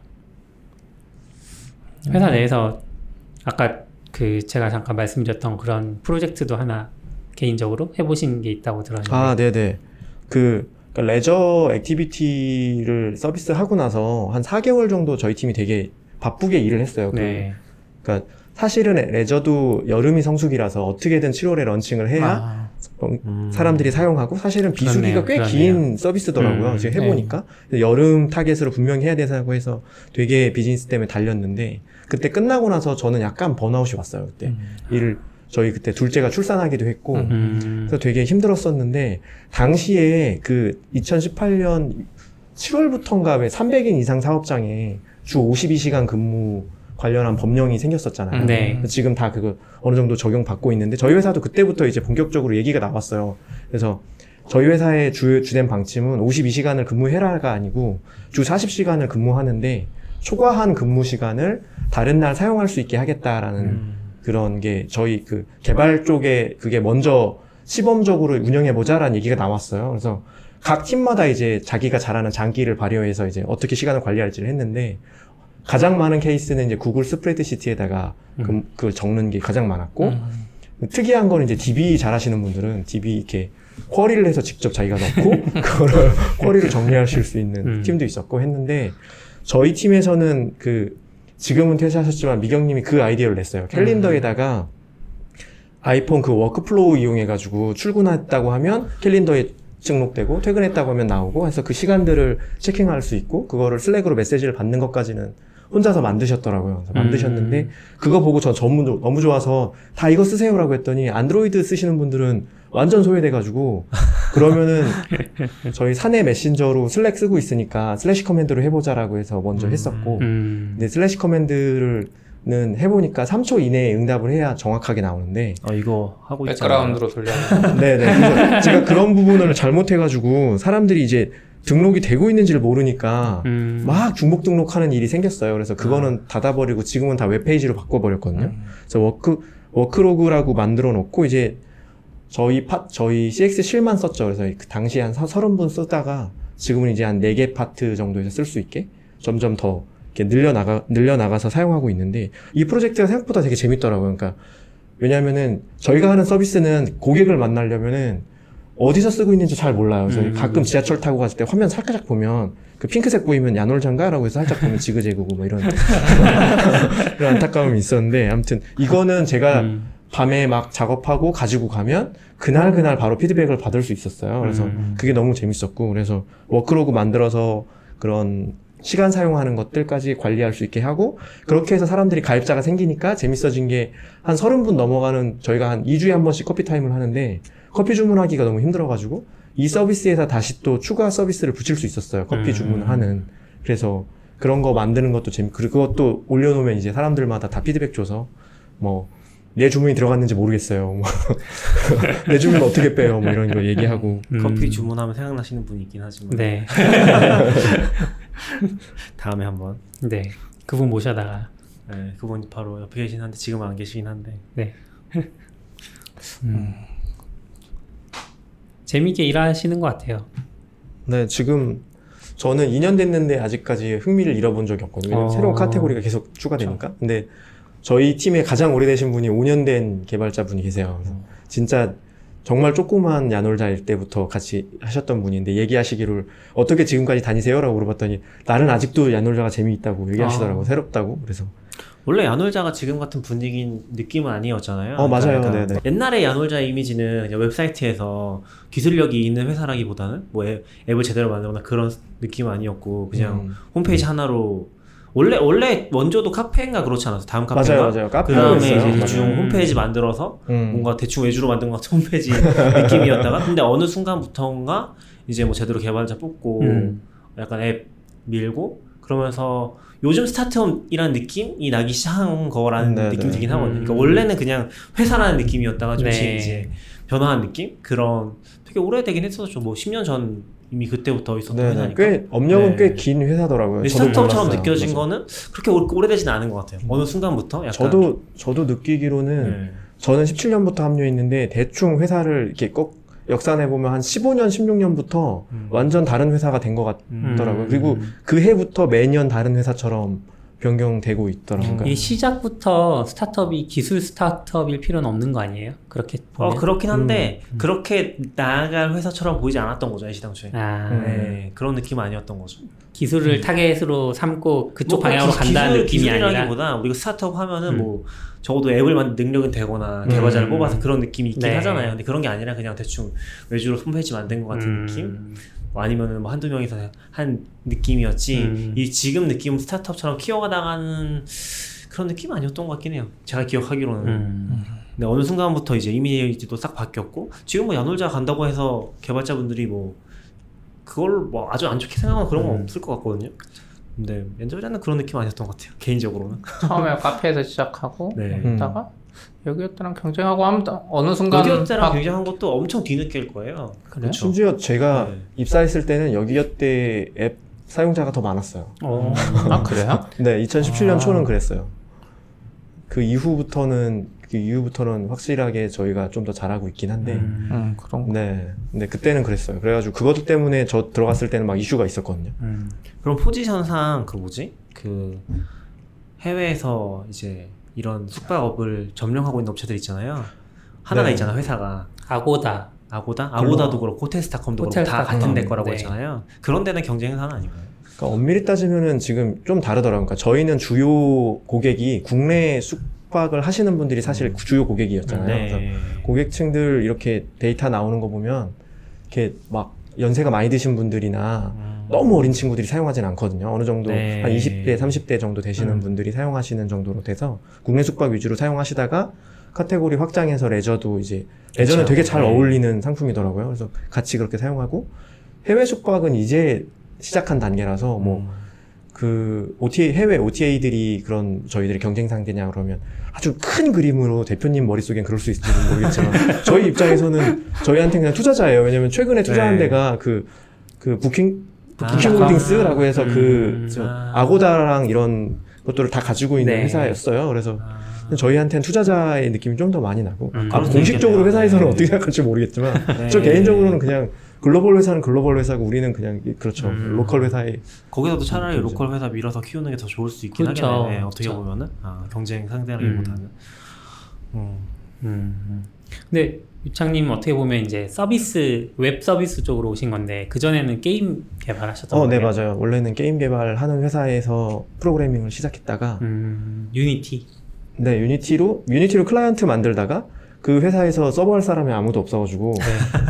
회사 내에서 아까 그 제가 잠깐 말씀드렸던 그런 프로젝트도 하나 개인적으로 해보신 게 있다고 들었는데. 아, 네네. 그 그러니까 레저 activity를 서비스 하고 나서 한 4개월 정도 저희 팀이 되게 바쁘게 일을 했어요. 그 네. 그러니까 사실은 레저도 여름이 성수기라서 어떻게든 7월에 launching을 해야 아, 어, 음. 사람들이 사용하고 사실은 비수기가 꽤. 긴 서비스더라고요. 음, 지금 해보니까 여름 타겟으로 분명히 해야 된다고 해서 되게 비즈니스 때문에 달렸는데 그때 끝나고 나서 저는 약간 번아웃이 왔어요. 그때 음. 일 저희 그때 둘째가 출산하기도 했고 음. 음. 그래서 되게 힘들었었는데 당시에 그 2018년 7월부터인가 왜 300인 이상 사업장에 주 52시간 근무 관련한 법령이 생겼었잖아요. 네. 지금 다 그거 어느 정도 적용받고 있는데 저희 회사도 그때부터 이제 본격적으로 얘기가 나왔어요. 그래서 저희 회사의 주, 주된 방침은 52시간을 근무해라가 아니고 주 40시간을 근무하는데 초과한 근무 시간을 다른 날 사용할 수 있게 하겠다라는 음. 그런 게 저희 그 개발 쪽에 그게 먼저 시범적으로 운영해 보자라는 얘기가 나왔어요. 그래서 각 팀마다 이제 자기가 잘하는 장기를 발휘해서 이제 어떻게 시간을 관리할지를 했는데 가장 많은 케이스는 이제 구글 스프레드시트에다가 그, 그 적는 게 가장 많았고 음. 특이한 거는 이제 DB 잘하시는 분들은 DB 이렇게 쿼리를 해서 직접 자기가 넣고 그거를 쿼리를 정리하실 수 있는 음. 팀도 있었고 했는데 저희 팀에서는 그 지금은 퇴사하셨지만 미경님이 그 아이디어를 냈어요. 캘린더에다가 아이폰 그 workflow 이용해가지고 출근했다고 하면 캘린더에 등록되고 퇴근했다고 하면 나오고 해서 그 시간들을 checking할 수 있고 그거를 Slack으로 메시지를 받는 것까지는 혼자서 만드셨더라고요. 만드셨는데 음. 그거 보고 전 너무, 너무 좋아서 다 이거 쓰세요라고 했더니 안드로이드 쓰시는 분들은 완전 소외돼가지고 그러면은 저희 사내 메신저로 Slack 쓰고 있으니까 slash command로 해보자라고 해서 먼저 했었고 음. 근데 slash command를 는 해보니까 3초 이내에 응답을 해야 정확하게 나오는데 어, 이거 하고 있잖아. background로 돌려. 네네 그래서 제가 그런 부분을 잘못해가지고 사람들이 이제 등록이 되고 있는지를 모르니까 음. 막 중복 등록하는 일이 생겼어요. 그래서 그거는 닫아버리고 지금은 다 웹페이지로 바꿔버렸거든요. 음. 그래서 work worklog라고 만들어 놓고 이제 저희 파 저희 CX실만 썼죠. 그래서 그 당시에 한 서- 서른 분 쓰다가 지금은 이제 한 네 개 파트 정도에서 쓸 수 있게 점점 더 이렇게 늘려 나가 늘려 나가서 사용하고 있는데 이 프로젝트가 생각보다 되게 재밌더라고요. 그러니까 왜냐면은 저희가 하는 서비스는 고객을 만나려면은 어디서 쓰고 있는지 잘 몰라요. 그래서 음. 가끔 지하철 타고 갔을 때 화면 살짝 보면 그 핑크색 보이면 야놀자인가라고 해서 살짝 보면 지그재그고 뭐 이런 그런 안타까움이 있었는데 아무튼 이거는 제가 음. 밤에 막 작업하고 가지고 가면 그날 그날 바로 피드백을 받을 수 있었어요. 그래서 음. 그게 너무 재밌었고 그래서 worklog 만들어서 그런 시간 사용하는 것들까지 관리할 수 있게 하고 그렇게 해서 사람들이 가입자가 생기니까 재밌어진 게 한 서른 분 넘어가는 저희가 한 2주에 한 번씩 커피 타임을 하는데 커피 주문하기가 너무 힘들어가지고 이 서비스에서 다시 또 추가 서비스를 붙일 수 있었어요. 커피 음. 주문하는 그래서 그런 거 만드는 것도 재밌 그리고 그것도 올려놓으면 이제 사람들마다 다 피드백 줘서 뭐 내 주문이 들어갔는지 모르겠어요. 뭐 내 주문 어떻게 빼요? 뭐 이런 거 얘기하고 음. 커피 주문하면 생각나시는 분이 있긴 하지만 네. 다음에 한번 네. 그분 모셔다가 네, 그분 바로 옆에 계신 한데 지금은 안 계시긴 한데 네. 음. 재밌게 일하시는 것 같아요. 네, 지금 저는 2년 됐는데 아직까지 흥미를 잃어본 적이 없거든요. 어. 새로운 카테고리가 계속 추가되니까. 근데 저희 팀에 가장 오래되신 분이 5년 된 개발자분이 계세요. 그래서 진짜 정말 조그만 야놀자일 때부터 같이 하셨던 분인데 얘기하시기를 어떻게 지금까지 다니세요라고 물어봤더니 나는 아직도 야놀자가 재미있다고 얘기하시더라고 아. 새롭다고 그래서 원래 야놀자가 지금 같은 분위기인 느낌은 아니었잖아요. 어, 맞아요. 그러니까 네네. 옛날에 야놀자 이미지는 그냥 웹사이트에서 기술력이 있는 회사라기보다는 뭐 앱, 을 제대로 만들거나 그런 느낌은 아니었고 그냥 음. 홈페이지 하나로 원래 원래 원조도 카페인가 그렇지 않았어? 다음 카페인가? 맞아요, 맞아요. 그 카페로 다음에 했어요. 이제. 대충 맞아요. 홈페이지 만들어서 음. 뭔가 대충 외주로 만든 것 같은 홈페이지 느낌이었다가 근데 어느 순간부터인가 이제 뭐 제대로 개발자 뽑고 음. 약간 앱 밀고 그러면서 요즘 스타트업이라는 느낌이 나기 시작한 거라는 네, 느낌이 네. 들긴 하거든요. 그러니까 음. 원래는 그냥 회사라는 느낌이었다가 조금씩 네. 이제 변화한 느낌? 그런 되게 오래되긴 했었죠. 뭐 10년 전 이미 그때부터 있었던 네, 네. 회사니까. 꽤 업력은 네. 꽤긴 회사더라고요. 스타트업처럼. 느껴진 그래서. 거는 그렇게 오- 오래되진 않은 것 같아요. 어느 순간부터 약간 저도 저도 느끼기로는 네. 저는 17년부터 합류했는데 대충 회사를 이렇게 꼭 역산해 보면 한 15년, 16년부터 음. 완전 다른 회사가 된것 음. 같더라고요. 음. 그리고 그 해부터 매년 다른 회사처럼 변경되고 있더라고요. 음. 이 시작부터 스타트업이 기술 스타트업일 필요는 없는 거 아니에요? 그렇게 어 보면. 그렇긴 한데 음. 그렇게 나아갈 회사처럼 보이지 않았던 거죠 시당초에. 아, 음. 네, 그런 느낌은 아니었던 거죠. 기술을 타겟으로 삼고 그쪽 뭐 방향으로 기- 간다는 기술- 느낌이 아니라 기술이라기보다 우리가 스타트업 하면은 음. 뭐 적어도 앱을 만든 능력은 되거나 개발자를 음. 뽑아서 그런 느낌이 있긴 네. 하잖아요. 근데 그런 게 아니라 그냥 대충 외주로 홈페이지 만든 것 같은 음. 느낌? 뭐 아니면은 뭐 한두 명이서 한 느낌이었지. 음. 이 지금 느낌은 스타트업처럼 키워가 나가는 그런 느낌 아니었던 것 같긴 해요. 제가 기억하기로는. 음. 근데 어느 순간부터 이제 이미지도 싹 바뀌었고 지금 뭐 야놀자 간다고 해서 개발자분들이 뭐 그걸 뭐 아주 안 좋게 생각하는 그런 건 음. 없을 것 같거든요. 근데 엔저이라는 그런 느낌 아니었던 것 같아요. 개인적으로는. 처음에 카페에서 시작하고 네. 했다가 여기였다랑 경쟁하고 하면 또 어느 순간 여기였다랑 막- 굉장한 것도 엄청 뒤늦게일 거예요. 그래요? 그쵸? 심지어 제가 네. 입사했을 때는 여기여때 앱 사용자가 더 많았어요. 어. 아 그래요? 네, 2017년 아. 초는 그랬어요. 그 이후부터는 그 이후부터는 확실하게 저희가 좀 더 잘하고 있긴 한데 음. 음 그런 거. 네. 근데 그때는 그랬어요. 그래가지고 그것 때문에 저 들어갔을 때는 막 이슈가 있었거든요. 음. 그럼 포지션상 그 뭐지? 그 해외에서 이제 이런 숙박업을 점령하고 있는 업체들 있잖아요. 하나가 네. 있잖아 회사가 아고다. 아고다, 아고다도 그렇고 호텔스타컴도 그렇고 다. 같은 데 거라고 네. 했잖아요. 그런 데는 경쟁 회사는 아닌가요? 그러니까 엄밀히 따지면은 지금 좀 다르더라고요. 그러니까 저희는 주요 고객이 국내 숙박을 하시는 분들이 사실 주요 고객이었잖아요. 그래서 네. 고객층들 이렇게 데이터 나오는 거 보면 이렇게 막 연세가 많이 드신 분들이나 음. 너무 어린 친구들이 사용하진 않거든요. 어느 정도 네. 한 20대, 30대 정도 되시는 음. 분들이 사용하시는 정도로 돼서 국내 숙박 위주로 사용하시다가 카테고리 확장해서 레저도 이제 레저는 그쵸. 되게 잘 네. 어울리는 상품이더라고요. 그래서 같이 그렇게 사용하고 해외 숙박은 이제 시작한 단계라서 뭐 음. 그 OTA 해외 OTA들이 그런 저희들의 경쟁 상대냐 그러면 아주 큰 그림으로 대표님 머릿속엔 그럴 수 있을지는 모르겠지만 저희 입장에서는 저희한테 그냥 투자자예요. 왜냐면 최근에 투자한 네. 데가 그그 Booking 아. Booking Holdings라고 해서 음. 그 아. Agoda랑 이런 것들을 다 가지고 있는 네. 회사였어요. 그래서 아. 저희한테는 투자자의 느낌이 좀 더 많이 나고 음. 아, 공식적으로. 회사에서는 네. 어떻게 생각할지 모르겠지만 네. 저 개인적으로는 그냥 글로벌 회사는 글로벌 회사고 우리는 그냥 그렇죠 음. 로컬 회사의 거기서도 차라리 그렇죠. 로컬 회사 밀어서 키우는 게 더 좋을 수 있긴 그렇죠. 하겠네. 네, 어떻게 그렇죠. 보면은 아, 경쟁 상대라기보다는. 음. 음. 근데 유창님 어떻게 보면 이제 서비스 웹 서비스 쪽으로 오신 건데 그 전에는 게임 개발하셨던 어, 네, 거예요? 맞아요. 원래는 게임 개발하는 회사에서 프로그래밍을 시작했다가 음, Unity. 네, Unity로 Unity로 클라이언트 만들다가 그 회사에서 서버 할 사람이 아무도 없어가지고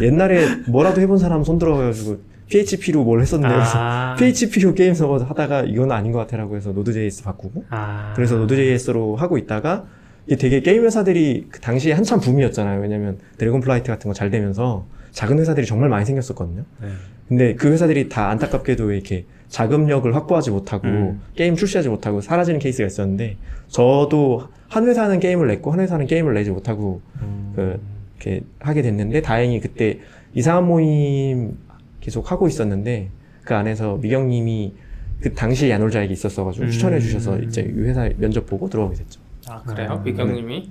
네. 옛날에 뭐라도 해본 사람 손 들어가지고 PHP로 뭘 했었는데 아, PHP로 게임 서버 하다가 이건 아닌 것 같아라고 해서 Node.js 바꾸고 아, 그래서 Node.js로 하고 있다가 이게 되게 게임 회사들이 그 당시에 한참 붐이었잖아요. 왜냐면 드래곤 플라이트 같은 거 잘 되면서 작은 회사들이 정말 많이 생겼었거든요. 네. 근데 그 회사들이 다 안타깝게도 왜 이렇게 자금력을 확보하지 못하고 음. 게임 출시하지 못하고 사라지는 케이스가 있었는데 저도 한 회사는 게임을 냈고 한 회사는 게임을 내지 못하고 음. 그 이렇게 하게 됐는데 다행히 그때 이상한 모임 계속 하고 있었는데 그 안에서 미경님이 그 당시에 야놀자에 있었어가지고 음. 추천해 주셔서 이제 이 회사 면접 보고 들어오게 됐죠. 아 그래요? 음. 미경님이?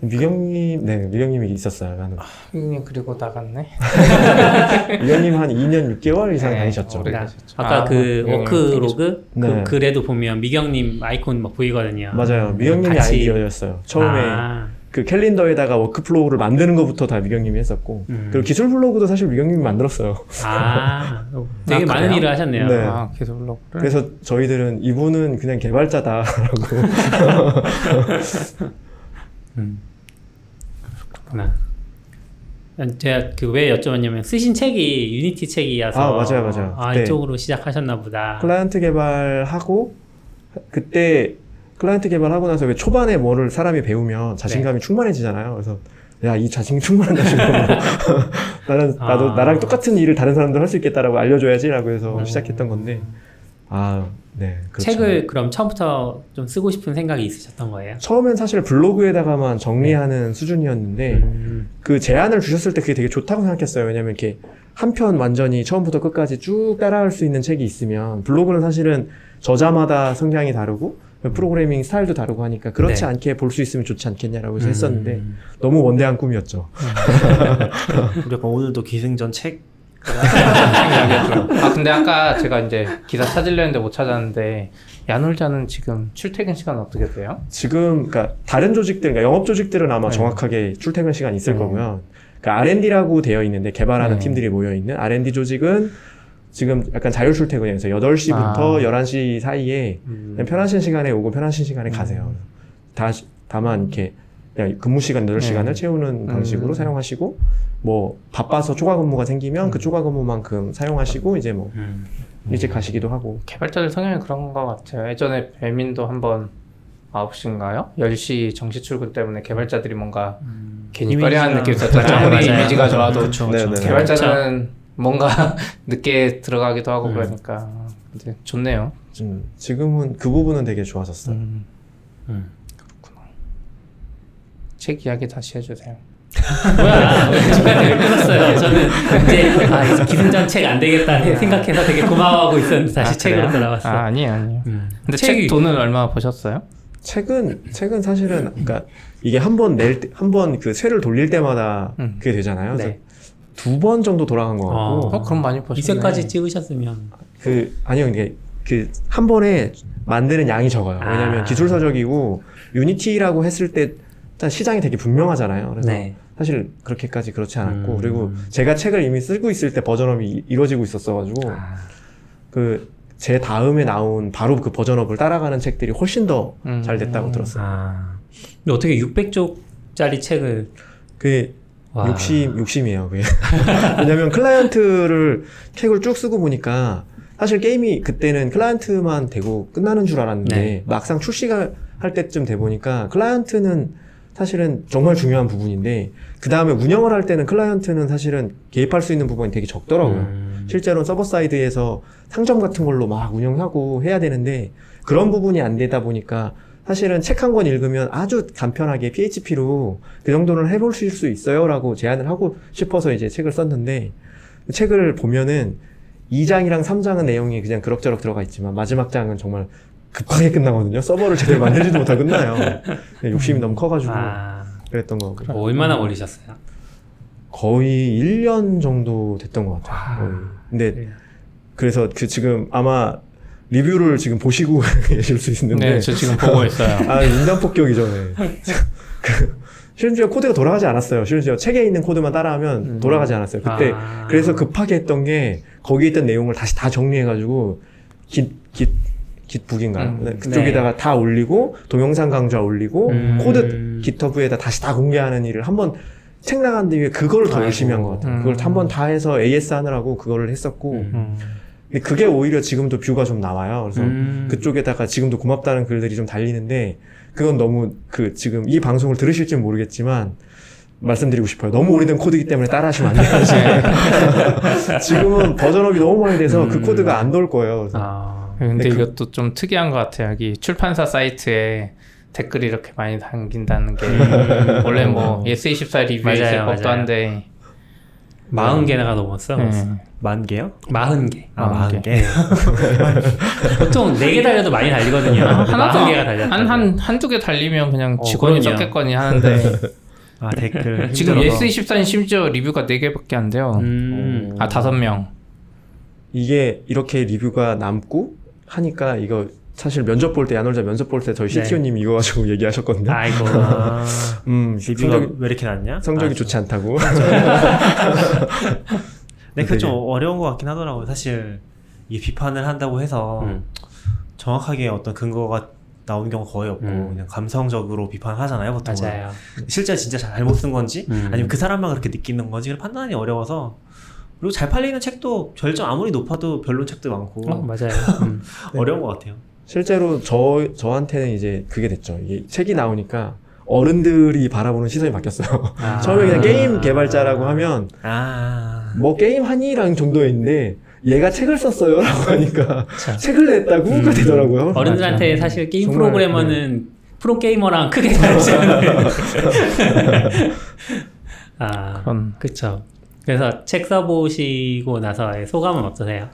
미경님, 네, 미경님이 있었어요. 나는 미경님 그리고 나갔네. 미경님 한 2년 6개월 이상 네, 다니셨죠. 오래. 계셨죠. 아까 아, 그 미경님 worklog 네. 그 글에도 보면 미경님 아이콘 막 보이거든요. 맞아요. 미경님이 같이- 아이디어였어요. 처음에 아, 그 캘린더에다가 workflow를 만드는 것부터 다 미경님이 했었고 음. 그리고 기술 블로그도 사실 미경님이 만들었어요. 아, 되게 아, 많은? 일을 하셨네요. 네. 아 계속 블로그를. 그래서 저희들은 이분은 그냥 개발자다라고 음. 그렇구나. 제가 그 왜 여쭤봤냐면 쓰신 책이 Unity 책이어서 아, 맞아요, 맞아요. 아 네. 이쪽으로 시작하셨나 보다. 클라이언트 개발하고 그때 클라이언트 개발하고 나서 왜 초반에 뭐를 사람이 배우면 자신감이 충만해지잖아요. 그래서 야 이 자신 충만한 자신감으로 나는 나도 아. 나랑 똑같은 일을 다른 사람들 할 수 있겠다라고 알려줘야지라고 해서 음. 시작했던 건데 아 네. 그렇죠. 책을 그럼 처음부터 좀 쓰고 싶은 생각이 있으셨던 거예요? 처음엔 사실 블로그에다가만 정리하는 수준이었는데 음. 그 제안을 주셨을 때 그게 되게 좋다고 생각했어요. 왜냐면 이렇게 한 편 완전히 처음부터 끝까지 쭉 따라할 수 있는 책이 있으면 블로그는 사실은 저자마다 성향이 다르고 프로그래밍 스타일도 다르고 하니까 그렇지 네. 않게 볼 수 있으면 좋지 않겠냐라고 해서 했었는데 음. 너무 원대한 꿈이었죠. 우리 약간 오늘도 기승전 책 아 근데 아까 제가 이제 기사 찾으려 했는데 못 찾았는데 야놀자는 지금 출퇴근 시간 어떻게 돼요? 지금 그러니까 다른 조직들, 그러니까 영업 조직들은 아마 네. 정확하게 출퇴근 시간이 있을 네. 거고요. 그러니까 R&D라고 되어 있는데 개발하는 네. 팀들이 모여 있는 R&D 조직은 지금 약간 자율 출퇴근이어서 8시부터 아. 11시 사이에 그냥 편하신 시간에 오고 편하신 시간에 가세요. 음. 다, 다만 이렇게 그냥 근무 시간 8시간을 네. 채우는 방식으로 음. 사용하시고 뭐 바빠서 초과 근무가 생기면 음. 그 초과 근무만큼 사용하시고 이제 뭐 음. 일찍 가시기도 하고 개발자들 성향이 그런 것 같아요. 예전에 배민도 한번 9시인가요? 10시 정시 출근 때문에 개발자들이 뭔가 괜히 꺼려하는 느낌이 있었잖아요. 맞아요, 아무리. 이미지가 좋아도 그쵸, 네, 그쵸. 네. 개발자는 뭔가 늦게 들어가기도 하고 음. 그러니까 근데 좋네요. 좀 지금은 그 부분은 되게 좋아졌어요. 음. 음. 책 이야기 다시 해주세요. 뭐야 중간에 끊었어요? 저는 이제 아 이제 기승전 책 안 되겠다 생각해서 되게 고마워하고 있었는데 다시 아, 책으로? 돌아왔어. 아 아니에요 아니에요. 음. 근데 책이- 책 돈은 얼마 버셨어요? 책은 책은 사실은 그러니까 이게 한 번 낼 때 한 번그 쇠를 돌릴 때마다 음. 그게 되잖아요. 그래서 네. 두 번 정도 돌아간 것 같고 어. 어 그럼 많이 버셨네. 이제까지 찍으셨으면 그 아니요 이게 그 한 번에 만드는 양이 적어요. 왜냐하면 아. 기술 서적이고 유니티라고 했을 때 일단 시장이 되게 분명하잖아요. 그래서 네. 사실 그렇게까지 그렇지 않았고 음. 그리고 제가 책을 이미 쓰고 있을 때 버전업이 이- 이루어지고 있었어가지고 아, 그제 다음에 나온 바로 그 버전업을 따라가는 책들이 훨씬 더잘 음. 됐다고 들었어요. 아. 근데 어떻게 600쪽짜리 책을 그게 와. 욕심 욕심이에요. 그게 왜냐면 클라이언트를 책을 쭉 쓰고 보니까 사실 게임이 그때는 클라이언트만 되고 끝나는 줄 알았는데 네. 막상 출시가 할 때쯤 돼 보니까 클라이언트는 사실은 정말 중요한 부분인데 그 다음에 운영을 할 때는 클라이언트는 사실은 개입할 수 있는 부분이 되게 적더라고요. 음. 실제로 서버 side에서 상점 같은 걸로 막 운영하고 해야 되는데 그런 부분이 안 되다 보니까 사실은 책 한 권 읽으면 아주 간편하게 PHP로 그 정도는 해볼 수 있어요라고 제안을 하고 싶어서 이제 책을 썼는데 그 책을 보면은 2장이랑 3장은 내용이 그냥 그럭저럭 들어가 있지만 마지막 장은 정말 급하게 끝나거든요. 서버를 제대로 만들지도 못하고 끝나요. 네, 욕심이 너무 커가지고 아, 그랬던 거고 뭐 얼마나 걸리셨어요? 거의 1년 정도 됐던 것 같아요. 거의. 근데 네. 그래서 그 지금 아마 리뷰를 지금 보시고 계실 수 있는데 네, 저 지금 보고 있어요. 아 인간 폭격이죠. 네. 그 심지어 코드가 돌아가지 않았어요. 심지어 책에 있는 코드만 따라하면 음. 돌아가지 않았어요. 그때 아. 그래서 급하게 했던 게 거기에 있던 내용을 다시 다 정리해가지고 git GitBook인가요? 음. 네, 그쪽에다가 다 올리고 동영상 강좌 올리고 음. 코드 GitHub에다 다시 다 공개하는 일을 한번 책 나간 뒤에 그걸 더. 열심히 한 것 같아요. 음. 그걸 한번 다 해서 AS 하느라고 그거를 했었고 음. 그게 오히려 지금도 view가 좀 나와요. 그래서 음. 그쪽에다가 지금도 고맙다는 글들이 좀 달리는데 그건 너무 그 지금 이 방송을 들으실지 모르겠지만 말씀드리고 싶어요. 너무 오래된 코드이기 때문에 따라하시면 안 돼요. 지금은 버전업이 너무 많이 돼서 그 음. 코드가 안 돌 거예요. 그래서 아. 근데 네, 그- 이것도 좀 특이한 것 같아요. 여기 출판사 사이트에 댓글이 이렇게 많이 달린다는 게 원래 뭐 예스24 리뷰에 있을 법도 맞아요. 한데 마흔 개나가 넘었어. 네. 만 개요? 마흔 개. 아, 마흔 만 개. 개. 보통 네 개 달려도 많이 달리거든요. 하나도 마흔 개가 달렸다. 한 한 한두 개 달리면 그냥 어, 직원이. 썼겠거니 하는데 아 댓글. 지금 힘들어서. 예스24는 심지어 리뷰가 4개밖에 안 돼요. 음. 아 다섯 명. 이게 이렇게 리뷰가 남고 하니까 이거 사실 면접 볼 때 야놀자 면접 볼 때 저희 네. CTO님 이거 가지고 얘기하셨거든요. 아이고. 아, 음, 성적이, 왜 이렇게 낮냐? 성적이 아, 좋지 않다고. 네, 그좀 어려운 것 같긴 하더라고요. 사실 이 비판을 한다고 해서 음. 정확하게 어떤 근거가 나오는 경우 거의 없고 음. 그냥 감성적으로 비판하잖아요, 보통. 맞아요. 실제 진짜 잘못 쓴 건지 음. 아니면 그 사람만 그렇게 느끼는 건지 판단이 어려워서 그리고 잘 팔리는 책도 별점 아무리 높아도 별론 책도 많고 어, 맞아요. 음. 어려운 것 같아요. 실제로 저 저한테는 이제 그게 됐죠. 이게 책이 나오니까 어른들이 바라보는 시선이 바뀌었어요. 아. 처음에 그냥 게임 개발자라고 하면 아, 뭐 게임 하니랑 정도였는데 얘가 책을 썼어요라고 하니까. 책을 냈다고가 음. 되더라고요. 어른들한테 사실 게임 정말, 프로그래머는 프로 게이머랑 크게 다르지 않아요. 아, 그런 그쵸. 그래서 책 써보시고 나서의 소감은 어떠세요?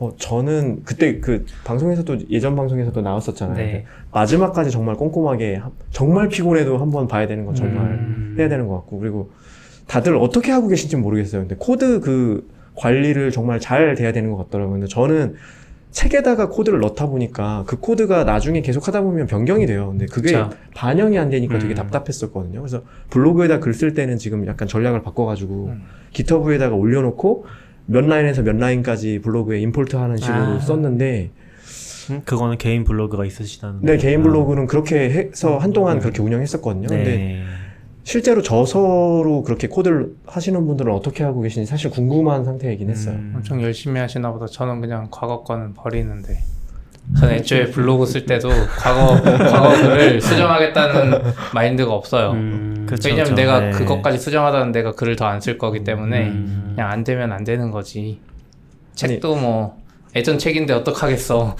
어, 저는 그때 그 방송에서도 예전 방송에서도 나왔었잖아요. 네. 마지막까지 정말 꼼꼼하게 한- 정말 피곤해도 한번 봐야 되는 건 정말 음. 해야 되는 것 같고 그리고 다들 어떻게 하고 계신지 모르겠어요. 근데 코드 그 관리를 정말 잘 돼야 되는 것 같더라고요. 근데 저는 책에다가 코드를 넣다 보니까 그 코드가 나중에 계속 하다 보면 변경이 돼요. 근데 그게 그쵸. 반영이 안 되니까 되게 음. 답답했었거든요. 그래서 블로그에다 글 쓸 때는 지금 약간 전략을 바꿔가지고 음. 기터브에다가 올려놓고 몇 라인에서 몇 라인까지 블로그에 임포트 하는 식으로 아. 썼는데 음, 그거는 개인 블로그가 있으시다는. 내 개인 아. 블로그는 그렇게 해서 한동안 그렇게 운영했었거든요. 근데 네. 실제로 저서로 그렇게 코드를 하시는 분들은 어떻게 하고 계신지 사실 궁금한 상태이긴 했어요. 음. 엄청 열심히 하시나 보다. 저는 그냥 과거 거는 버리는데. 저는 애초에 블로그 쓸 때도 과거 과거 글을 수정하겠다는 마인드가 없어요. 음, 그쵸, 왜냐면 그쵸. 내가 네. 그것까지 수정하다는 내가 글을 더 안 쓸 거기 때문에 음. 그냥 안 되면 안 되는 거지. 책도 뭐 예전 책인데 어떡하겠어.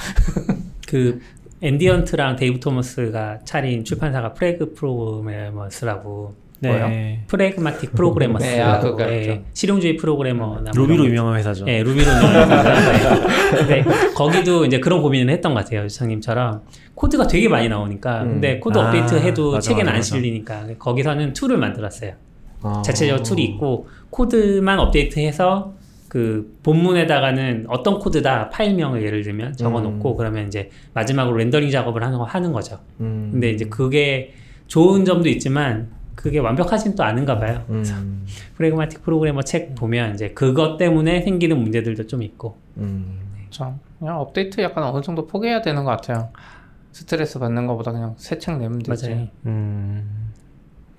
그 Andy Hunt랑 Dave Thomas가 차린 출판사가 Prag Programmers라고 네. Pragmatic Programmers 네, 아, 그거 알죠. 실용주의 프로그래머나 뭐 Ruby로 유명한 회사죠. 예, Ruby로 유명하잖아요. 근데 거기도 이제 그런 고민을 했던 것 같아요, 유창님처럼. 코드가 되게 많이 나오니까. 음. 근데 코드 아, 업데이트 해도 맞아, 책에는 맞아, 안 맞아. 실리니까. 거기서는 툴을 만들었어요. 아. 자체적으로 툴이 있고, 코드만 업데이트해서 그 본문에다가는 어떤 코드다 파일명을 예를 들면 적어놓고 음. 그러면 이제 마지막으로 렌더링 작업을 하는, 거- 하는 거죠. 음. 근데 이제 그게 좋은 점도 있지만 그게 완벽하진 또 않은가 봐요. 음. Pragmatic Programmer 책 보면 이제 그것 때문에 생기는 문제들도 좀 있고. 음. 저 그냥 업데이트 약간 어느 정도 포기해야 되는 것 같아요. 스트레스 받는 것보다 그냥 새 책 내면 되지. 맞아요. 음.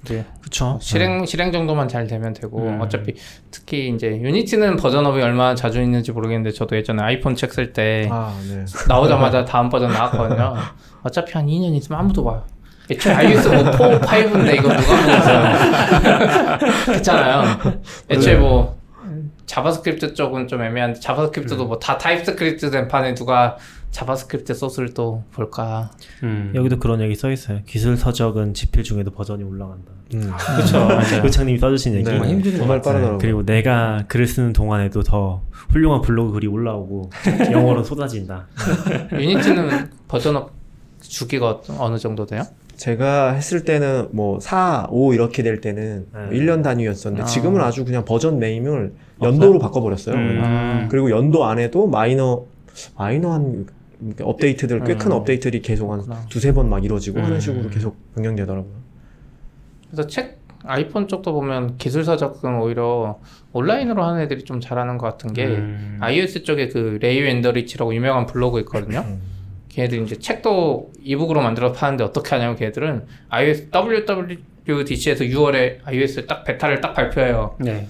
이제 그쵸. 실행 실행 정도만 잘 되면 되고 음. 어차피 특히 이제 Unity는 버전업이 얼마나 자주 있는지 모르겠는데 저도 예전에 아이폰 책 쓸때 아, 네. 나오자마자 다음 버전 나왔거든요. 어차피 한 2년 있으면 아무도 안 봐요. 애초에 iOS 뭐 4, 5인데 이거 누가 보겠어요. 그렇잖아요. 애초에 뭐 JavaScript 쪽은 좀 애매한데 JavaScript도 뭐 다 TypeScript 된 판에 누가 JavaScript 소스를 또 볼까? 음. 여기도 그런 얘기 써 있어요. 기술 서적은 집필 중에도 버전이 올라간다. 음. 그쵸, 맞아요. 요창님이 써주신 얘기. 네. 정말 힘든 것 정말 같아요. 빠르더라고요. 그리고 내가 글을 쓰는 동안에도 더 훌륭한 블로그 글이 올라오고 영어로 쏟아진다. Unity는 버전업 주기가 어- 어느 정도 돼요? 제가 했을 때는 뭐 4, 5 이렇게 될 때는 네. 1년 단위였었는데 아. 지금은 아주 그냥 버전 name을 연도로 바꿔버렸어요. 음. 아. 그리고 연도 안에도 마이너 마이너 한 업데이트들 꽤큰 음. 업데이트들이 계속 한 그렇구나. 두세 번 막 이루어지고 음. 하는 식으로 계속 변경되더라고요. 그래서 책 아이폰 쪽도 보면 기술 서적은 오히려 온라인으로 하는 애들이 좀 잘하는 것 같은 게 음. iOS 쪽에 그 Ray Wenderlich라고 유명한 블로그 있거든요. 음. 걔네들 이제 책도 이북으로 만들어서 파는데 어떻게 하냐면 걔네들은 iOS WWDC에서 6월에 iOS 딱 베타를 딱 발표해요. 네.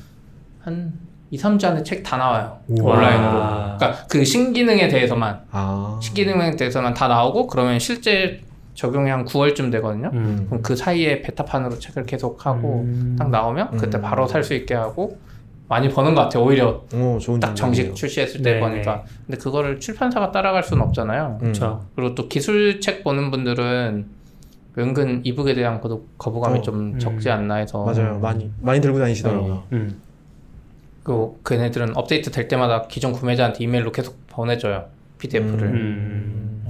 한 2, 3주 안에 책 다 나와요. 우와. 온라인으로. 그러니까 그 신기능에 대해서만 아. 신기능에 대해서만 다 나오고 그러면 실제 적용이 한 9월쯤 되거든요. 음. 그럼 그 사이에 베타판으로 책을 계속 하고 음. 딱 나오면 그때 음. 바로 살 수 있게 하고 많이 버는 것 같아요. 오히려 오, 좋은 딱 정식 생각이네요. 출시했을 때 네. 보니까. 근데 그거를 출판사가 따라갈 수는 없잖아요. 음. 그리고 또 기술책 보는 분들은 은근 이북에 대한 거부- 거부감이 어, 좀 음. 적지 않나 해서 맞아요. 많이 많이 들고 다니시더라고요. 음. 그 걔네들은 업데이트 될 때마다 기존 구매자한테 이메일로 계속 보내줘요 PDF를. 음.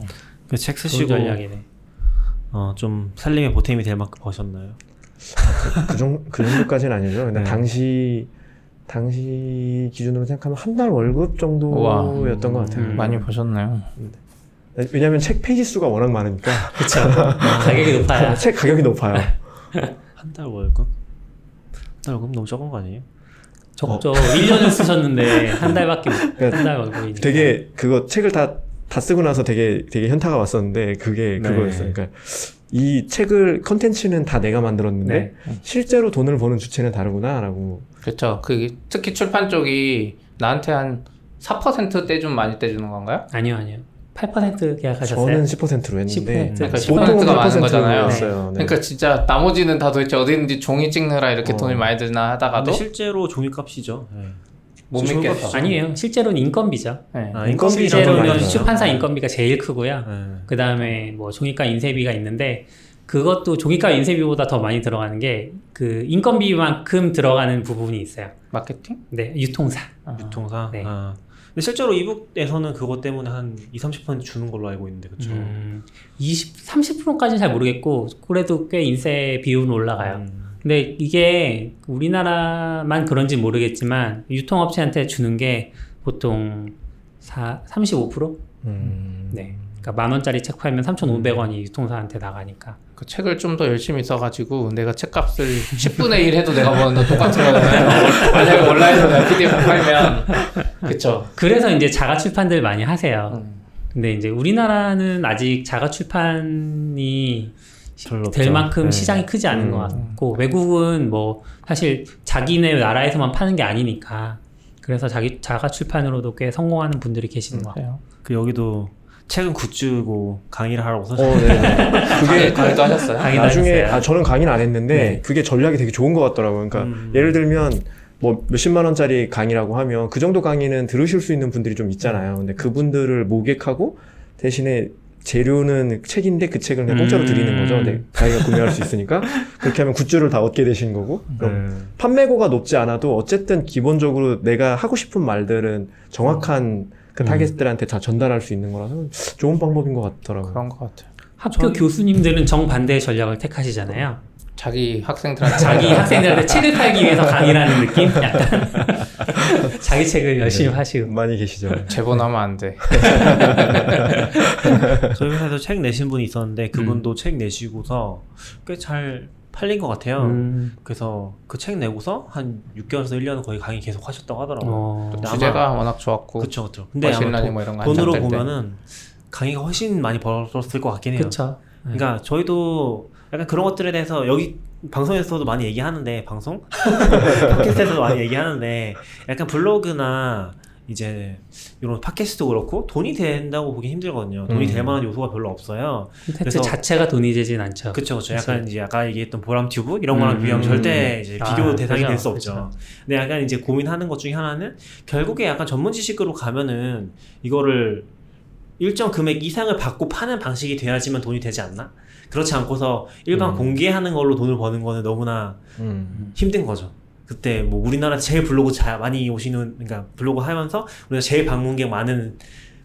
그책 좋은 쓰시고 전략이네. 어, 좀 살림의 보탬이 될 만큼 버셨나요? 그, 정, 그 정도까지는 아니죠. 근데 네. 당시 당시 기준으로 생각하면 한 달 월급 정도였던 것 같아요. 음. 많이 보셨나요? 왜냐하면 책 페이지 수가 워낙 많으니까 그렇죠. 가격이 높아야. 책 가격이 높아요. 한 달 월급? 한 달 월급 너무 적은 거 아니에요? 적죠. 1년을 쓰셨는데 한 달밖에 못. 그러니까 한달 월급이니까. 되게 그거 책을 다 다 쓰고 나서 되게 되게 현타가 왔었는데 그게 네. 그거였어요. 그러니까 이 책을 컨텐츠는 다 내가 만들었는데 네. 실제로 돈을 버는 주체는 다르구나라고. 그렇죠. 그 특히 출판 쪽이 나한테 한4% 떼좀 많이 떼주는 건가요? 아니요, 아니요. 8% 계약하셨어요? 저는 10%로 했는데 10%. 그러니까 보통은 10%가 많은 8% 거잖아요. 였어요. 네. 그러니까 진짜 나머지는 다 도대체 어디 있는지 종이 찍느라 이렇게 어. 돈이 많이 드나 하다가도 실제로 종이값이죠. 네. 못 믿겠어. 아니에요. 실제로는 인건비죠. 네. 아, 인건비 실제로는. 출판사 인건비가 제일 크고요. 네. 그 다음에 뭐 종이가 인쇄비가 있는데 그것도 종이가 인쇄비보다 더 많이 들어가는 게 그 인건비만큼 들어가는 부분이 있어요. 마케팅? 네, 유통사. 아. 유통사. 네. 아. 근데 실제로 이북에서는 그것 때문에 한 2, 30% 주는 걸로 알고 있는데 그렇죠. 음, 20, 30%까지는 잘 모르겠고 그래도 꽤 인쇄 비율은 올라가요. 음. 근데 이게 우리나라만 그런지 모르겠지만 유통업체한테 주는 게 보통 4, 35%? 음. 네. 그러니까 만 원짜리 책 팔면 3,500원이 유통사한테 나가니까. 그 책을 좀 더 열심히 써가지고 내가 책값을 10분의 1 해도 내가 버는 거 똑같은 거잖아요. 만약에 온라인으로 내가 PDF 팔면 그쵸. 그래서 이제 자가 출판들 많이 하세요. 음. 근데 이제 우리나라는 아직 자가 출판이 될. 만큼 네. 시장이 크지 않은 음. 것 같고 외국은 뭐 사실 자기네 나라에서만 파는 게 아니니까 그래서 자기 자가 출판으로도 꽤 성공하는 분들이 계시는 것 같아요. 그 여기도 책은 굿즈고 강의를 하라고 어, 써서 네. 그게 강의도 하셨어요? 강의 나중에. 아 저는 강의는 안 했는데 네. 그게 전략이 되게 좋은 것 같더라고요. 그러니까 음. 예를 들면 뭐 몇십만 원짜리 강의라고 하면 그 정도 강의는 들으실 수 있는 분들이 좀 있잖아요. 근데 그분들을 모객하고 대신에 재료는 책인데 그 책을 그냥 공짜로 음. 드리는 거죠. 네, 자기가 구매할 수 있으니까 그렇게 하면 굿즈를 다 얻게 되시는 거고 그럼 네. 판매고가 높지 않아도 어쨌든 기본적으로 내가 하고 싶은 말들은 정확한 그 음. 타겟들한테 다 전달할 수 있는 거라서 좋은 방법인 것 같더라고요. 그런 것 같아요. 학교 교수님들은 정반대의 전략을 택하시잖아요. 자기 학생들한테 자기 학생들한테 책을 팔기 위해서 강의를 하는 느낌? 약간 자기 책을 열심히 네. 하시고 많이 계시죠. 제보하면 안 돼. 저희 회사에서 책 내신 분이 있었는데 그분도 음. 책 내시고서 꽤 잘 팔린 것 같아요. 음, 그래서 그 책 내고서 한 6개월에서 1년 거의 강의 계속 하셨다고 하더라고요. 어, 주제가 워낙 좋았고 그쵸 그쵸. 근데 아마 돈- 뭐 이런 거 한참 돈으로. 보면은 강의가 훨씬 많이 벌었을 것 같긴 해요. 그쵸. 네. 그러니까 저희도 약간 그런 것들에 대해서 여기 방송에서도 많이 얘기하는데 방송 팟캐스트에서도 많이 얘기하는데 약간 블로그나 이제 이런 팟캐스트도 그렇고 돈이 된다고 보기 힘들거든요. 돈이 음. 될 만한 요소가 별로 없어요. 콘텐츠 그래서- 자체가 돈이 되진 않죠. 그쵸. 그쵸. 약간 이제 아까 얘기했던 보람 튜브 이런 거랑 음, 비교하면 음, 절대 이제 아, 비교 대상이 될 수 없죠. 근데 약간 이제 고민하는 것 중에 하나는 결국에 약간 전문 지식으로 가면은 이거를 일정 금액 이상을 받고 파는 방식이 돼야지만 돈이 되지 않나? 그렇지 않고서 일반 음. 공개하는 걸로 돈을 버는 거는 너무나 음. 힘든 거죠. 그때 뭐 우리나라 제일 블로그 잘 많이 오시는 그러니까 블로그 하면서 우리가 제일 방문객 많은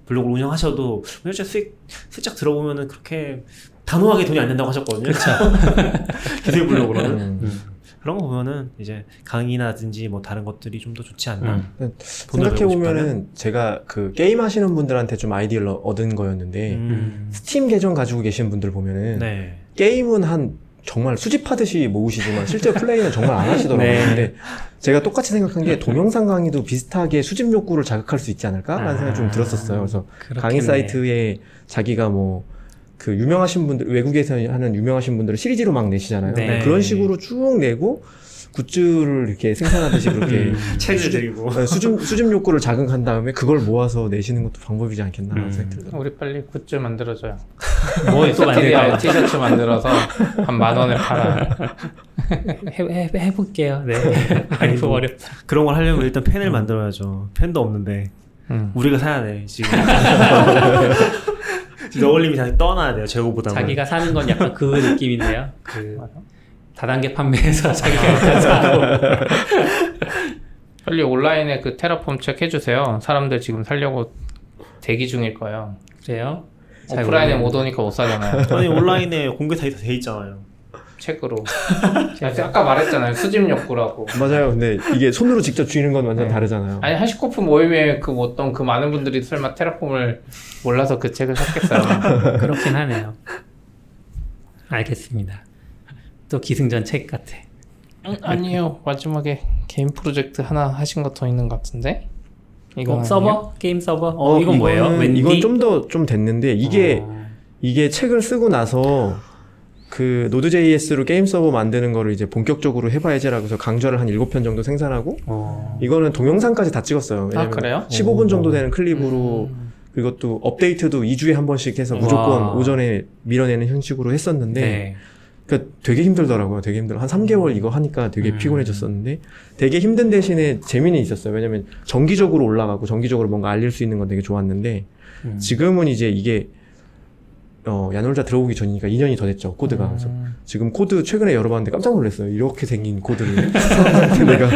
블로그를 운영하셔도 실제 수익 슬쩍 들어보면은 그렇게 단호하게 돈이 안 된다고 하셨거든요. 기술 블로그로는 음. 음. 그런 거 보면은 이제 강의나든지 뭐 다른 것들이 좀 더 좋지 않나. 음. 돈을 생각해? 보면은 제가 그 게임 하시는 분들한테 좀 아이디어를 얻은 거였는데 음. 음. 스팀 계정 가지고 계신 분들 보면은 네. 게임은 한 정말 수집하듯이 모으시지만 실제 플레이는 정말 안 하시더라고요. 네. 근데 제가 똑같이 생각한 게 동영상 강의도 비슷하게 수집 욕구를 자극할 수 있지 않을까라는 아. 생각이 좀 들었었어요. 그래서 그렇겠네. 강의 사이트에 자기가 뭐 그 유명하신 분들 외국에서 하는 유명하신 분들을 시리즈로 막 내시잖아요. 네. 그런 식으로 쭉 내고 굿즈를 이렇게 생산하듯이 그렇게 음. 책을 드리고 네, 수집 수집 욕구를 자극한 다음에 그걸 모아서 내시는 것도 방법이지 않겠나 음. 생각이 들더라고요. 우리 빨리 굿즈 만들어줘요. 뭐또 TDI 만들까? 티셔츠 만들어서 한 만 원에 팔아. 해, 해, 해볼게요. 네. 뭐 어렵다. 그런 걸 하려면 일단 펜을 만들어야죠. 펜도 없는데 음. 우리가 사야 돼 지금. 너울님이 다시 떠나야 돼요. 재고보다는. 자기가 사는 건 약간 그 느낌인데요. 그 다단계 판매해서 자기가 사고. 빨리 온라인에 그 테라폼 책 해주세요. 사람들 지금 살려고 대기 중일 거예요. 그래요? 잘 오프라인에. 못 오니까 못 사잖아요. 아니 온라인에 공개 다돼 있잖아요. 책으로. 아까 말했잖아요. 수집 욕구라고. 맞아요. 근데 이게 손으로 직접 쥐는 건 완전 네. 다르잖아요. 아니 하시코프 모임에 그 어떤 그 많은 분들이 설마 테라폼을 몰라서 그 책을 샀겠어요. 그렇긴 하네요. 알겠습니다. 또 기승전 책 같아. 응, 아니에요. 마지막에 개인 프로젝트 하나 하신 거 더 있는 것 같은데? 이거 어, 서버? 게임 서버? 어, 이건 이거는- 뭐예요? 웬디? 이건 좀더좀 됐는데 이게 어, 이게 책을 쓰고 나서 그 Node.js로 게임 서버 만드는 거를 이제 본격적으로 해봐야지라고 해서 강좌를 한 7편 정도 생산하고 어, 이거는 동영상까지 다 찍었어요. 아 그래요? 15분 정도 되는 클립으로 음. 그것도 업데이트도 2주에 한 번씩 해서 무조건 와. 오전에 밀어내는 형식으로 했었는데 네. 그러니까 되게 힘들더라고요. 되게 힘들어. 한 3개월 이거 하니까 되게 음. 피곤해졌었는데 되게 힘든 대신에 재미는 있었어요. 왜냐면 정기적으로 올라가고 정기적으로 뭔가 알릴 수 있는 건 되게 좋았는데 음. 지금은 이제 이게 어, 야놀자 들어오기 전이니까 2년이 더 됐죠. 코드가. 그래서 음. 지금 코드 최근에 열어봤는데 깜짝 놀랐어요. 이렇게 생긴 코드를 내가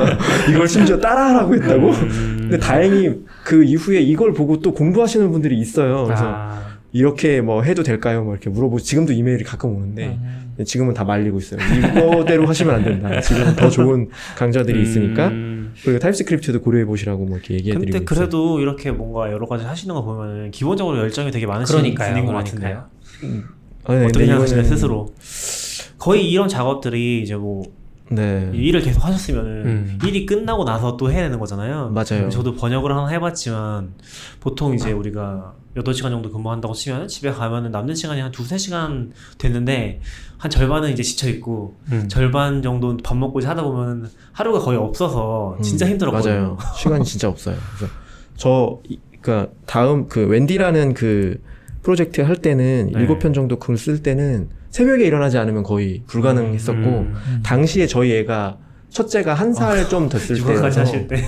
이걸 심지어 따라하라고 했다고? 음. 근데 다행히 그 이후에 이걸 보고 또 공부하시는 분들이 있어요. 그래서 아, 이렇게 뭐 해도 될까요? 뭐 이렇게 물어보고 지금도 이메일이 가끔 오는데 음. 지금은 다 말리고 있어요. 이거대로 하시면 안 된다. 지금 더 좋은 강좌들이 있으니까 음. 그리고 타입스크립트도 고려해 보시라고 뭐 이렇게 얘기해 드리고 근데 있어요. 그래도 이렇게 뭔가 여러 가지 하시는 거 보면은 기본적으로 열정이 되게 많으신 그러니까요. 분인 것 그러니까요. 같은데요. 아, 네, 어떻게 근데 생각하시나요 이거는- 스스로? 거의 이런 작업들이 이제 뭐 네. 일을 계속 하셨으면은 음. 일이 끝나고 나서 또 해야 되는 거잖아요. 맞아요. 저도 번역을 하나 해봤지만 보통 이제 우리가 8시간 정도 근무한다고 치면 집에 가면은 남는 시간이 한 두세 시간 됐는데 한 절반은 이제 지쳐있고 음. 절반 정도 밥 먹고 하다 보면 하루가 거의 없어서 진짜 음, 힘들었거든요. 맞아요. 시간이 진짜 없어요. 그래서 저 이- 그러니까 다음 그 웬디라는 그 프로젝트 할 때는 네. 일곱 편 정도 글 쓸 때는 새벽에 일어나지 않으면 거의 불가능했었고 음. 당시에 저희 애가 첫째가 한 살 좀 됐을 하실 때.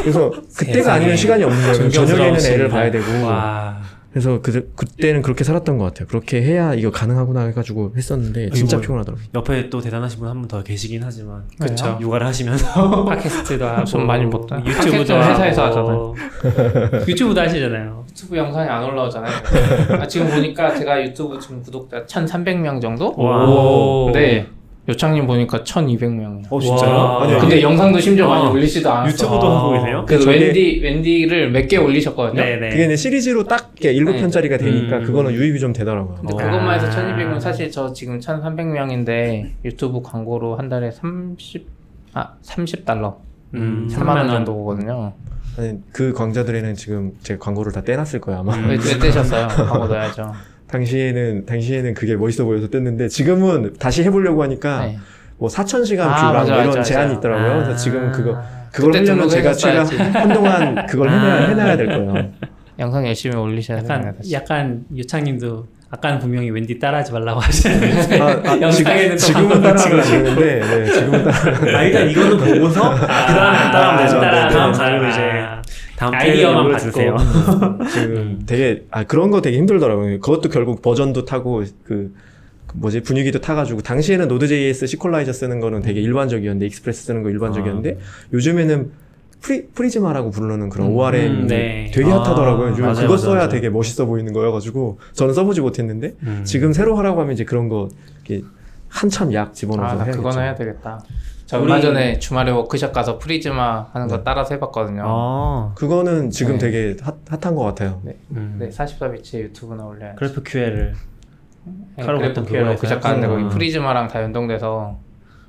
그래서 그때가 세상에. 아니면 시간이 없는 거예요. 저녁에는. 애를 봐야 되고 와. 그래서 그 그때는 그렇게 살았던 것 같아요. 그렇게 해야 이거 가능하구나 해가지고 했었는데 진짜 이거 피곤하더라고요. 옆에 또 대단하신 분 한 분 더 계시긴 하지만 그쵸. 육아를 하시면서 팟캐스트도 하고 좀 많이 못 하- 유튜브도 회사에서 하고 유튜브도 하시잖아요. 유튜브 영상이 안 올라오잖아요. 아, 지금 보니까 제가 유튜브 지금 구독자 1,300명 정도? 와. 네. 요창님 보니까 1,200명이요. 어 진짜요? 와. 아니요. 근데 영상도 심지어 많이 아, 올리지도 않았어. 유튜브도 아. 하고 계세요? 그래서 저게- 웬디 웬디를 몇 개 올리셨거든요. 네네. 그게 이제 시리즈로 딱 일곱 네. 편짜리가 되니까 음. 그거는 유입이 좀 되더라고요. 근데 어. 그것만 해서 아. 1,200명 사실 저 지금 1,300명인데 유튜브 광고로 한 달에 30 아, 30달러. 음, 3만 원 정도 오거든요. 아니, 그 광자들에는 지금 제 광고를 다 떼놨을 거예요 아마. 음. 왜, 왜 떼셨어요? 광고 넣어야죠. 당시에는 당시에는 그게 멋있어 보여서 뗐는데 지금은 다시 해보려고 하니까 네. 뭐 4천 시간 아, 뷰랑 맞아, 이런 맞아, 제한이 맞아. 있더라고요. 그래서 지금 그거 그걸 하려면 제가 제가. 한동안 그걸 해놔야, 아. 해놔야 될 거예요. 영상 열심히 올리셔야 약간. 약간 유창님도 아까는 분명히 웬디 따라하지 말라고 하셨는데 아, 아, 영상에는 또 지금, 방금 은 따라하면 안 되는데 네, 지금은 따라. 아 일단 이거는 보고서 그 다음에 따라하면 되죠. 따라- 네, 다음 자료를 이제 아, 다음 아이디어만 받고. 올려주세요. 지금 되게 아 그런 거 되게 힘들더라고요. 그것도 결국 버전도 타고 그, 그 뭐지 분위기도 타가지고 당시에는 Node.js Sequelize 쓰는 거는 되게 일반적이었는데 Express 쓰는 거 일반적이었는데 요즘에는 프리, Prisma라고 부르는 그런 음, ORM 네. 되게 아, 핫하더라고요. 요즘 맞아요, 그거 써야 맞아요. 되게 멋있어 보이는 거여가지고 저는 써보지 못했는데 음. 지금 새로 하라고 하면 이제 그런 거 이렇게 한참 약 집어넣어서 아, 나 해야겠죠. 그거는 해야 되겠다. 저 우리- 얼마 전에 주말에 워크숍 가서 Prisma 하는 거 네. 따라서 해봤거든요. 아 그거는 지금 네. 되게 핫, 핫한 것 같아요. 네, 음. 네 44BITS 유튜브나 올려야 돼. GraphQL을 카로 그래프 그거에서요? 그 작가인데 거기 음. Prisma랑 다 연동돼서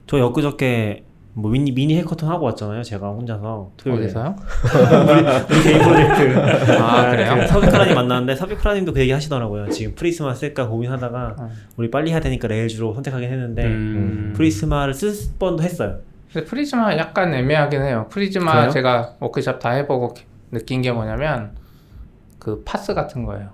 저 엊그저께 뭐 미니 미니 해커톤 하고 왔잖아요. 제가 혼자서 토요일에 어디서요? 우리 개인 프로젝트. 아 그래요? subicura님 만났는데 subicura님도 그 얘기 하시더라고요. 지금 Prisma 쓸까 고민하다가 음. 우리 빨리 해야 되니까 Rails로 선택하긴 했는데 음. Prisma를 쓸 뻔도 했어요. 근데 Prisma 약간 애매하긴 해요. Prisma 그래요? 제가 워크샵 다 해보고 느낀 게 뭐냐면 그 PaaS 같은 거예요.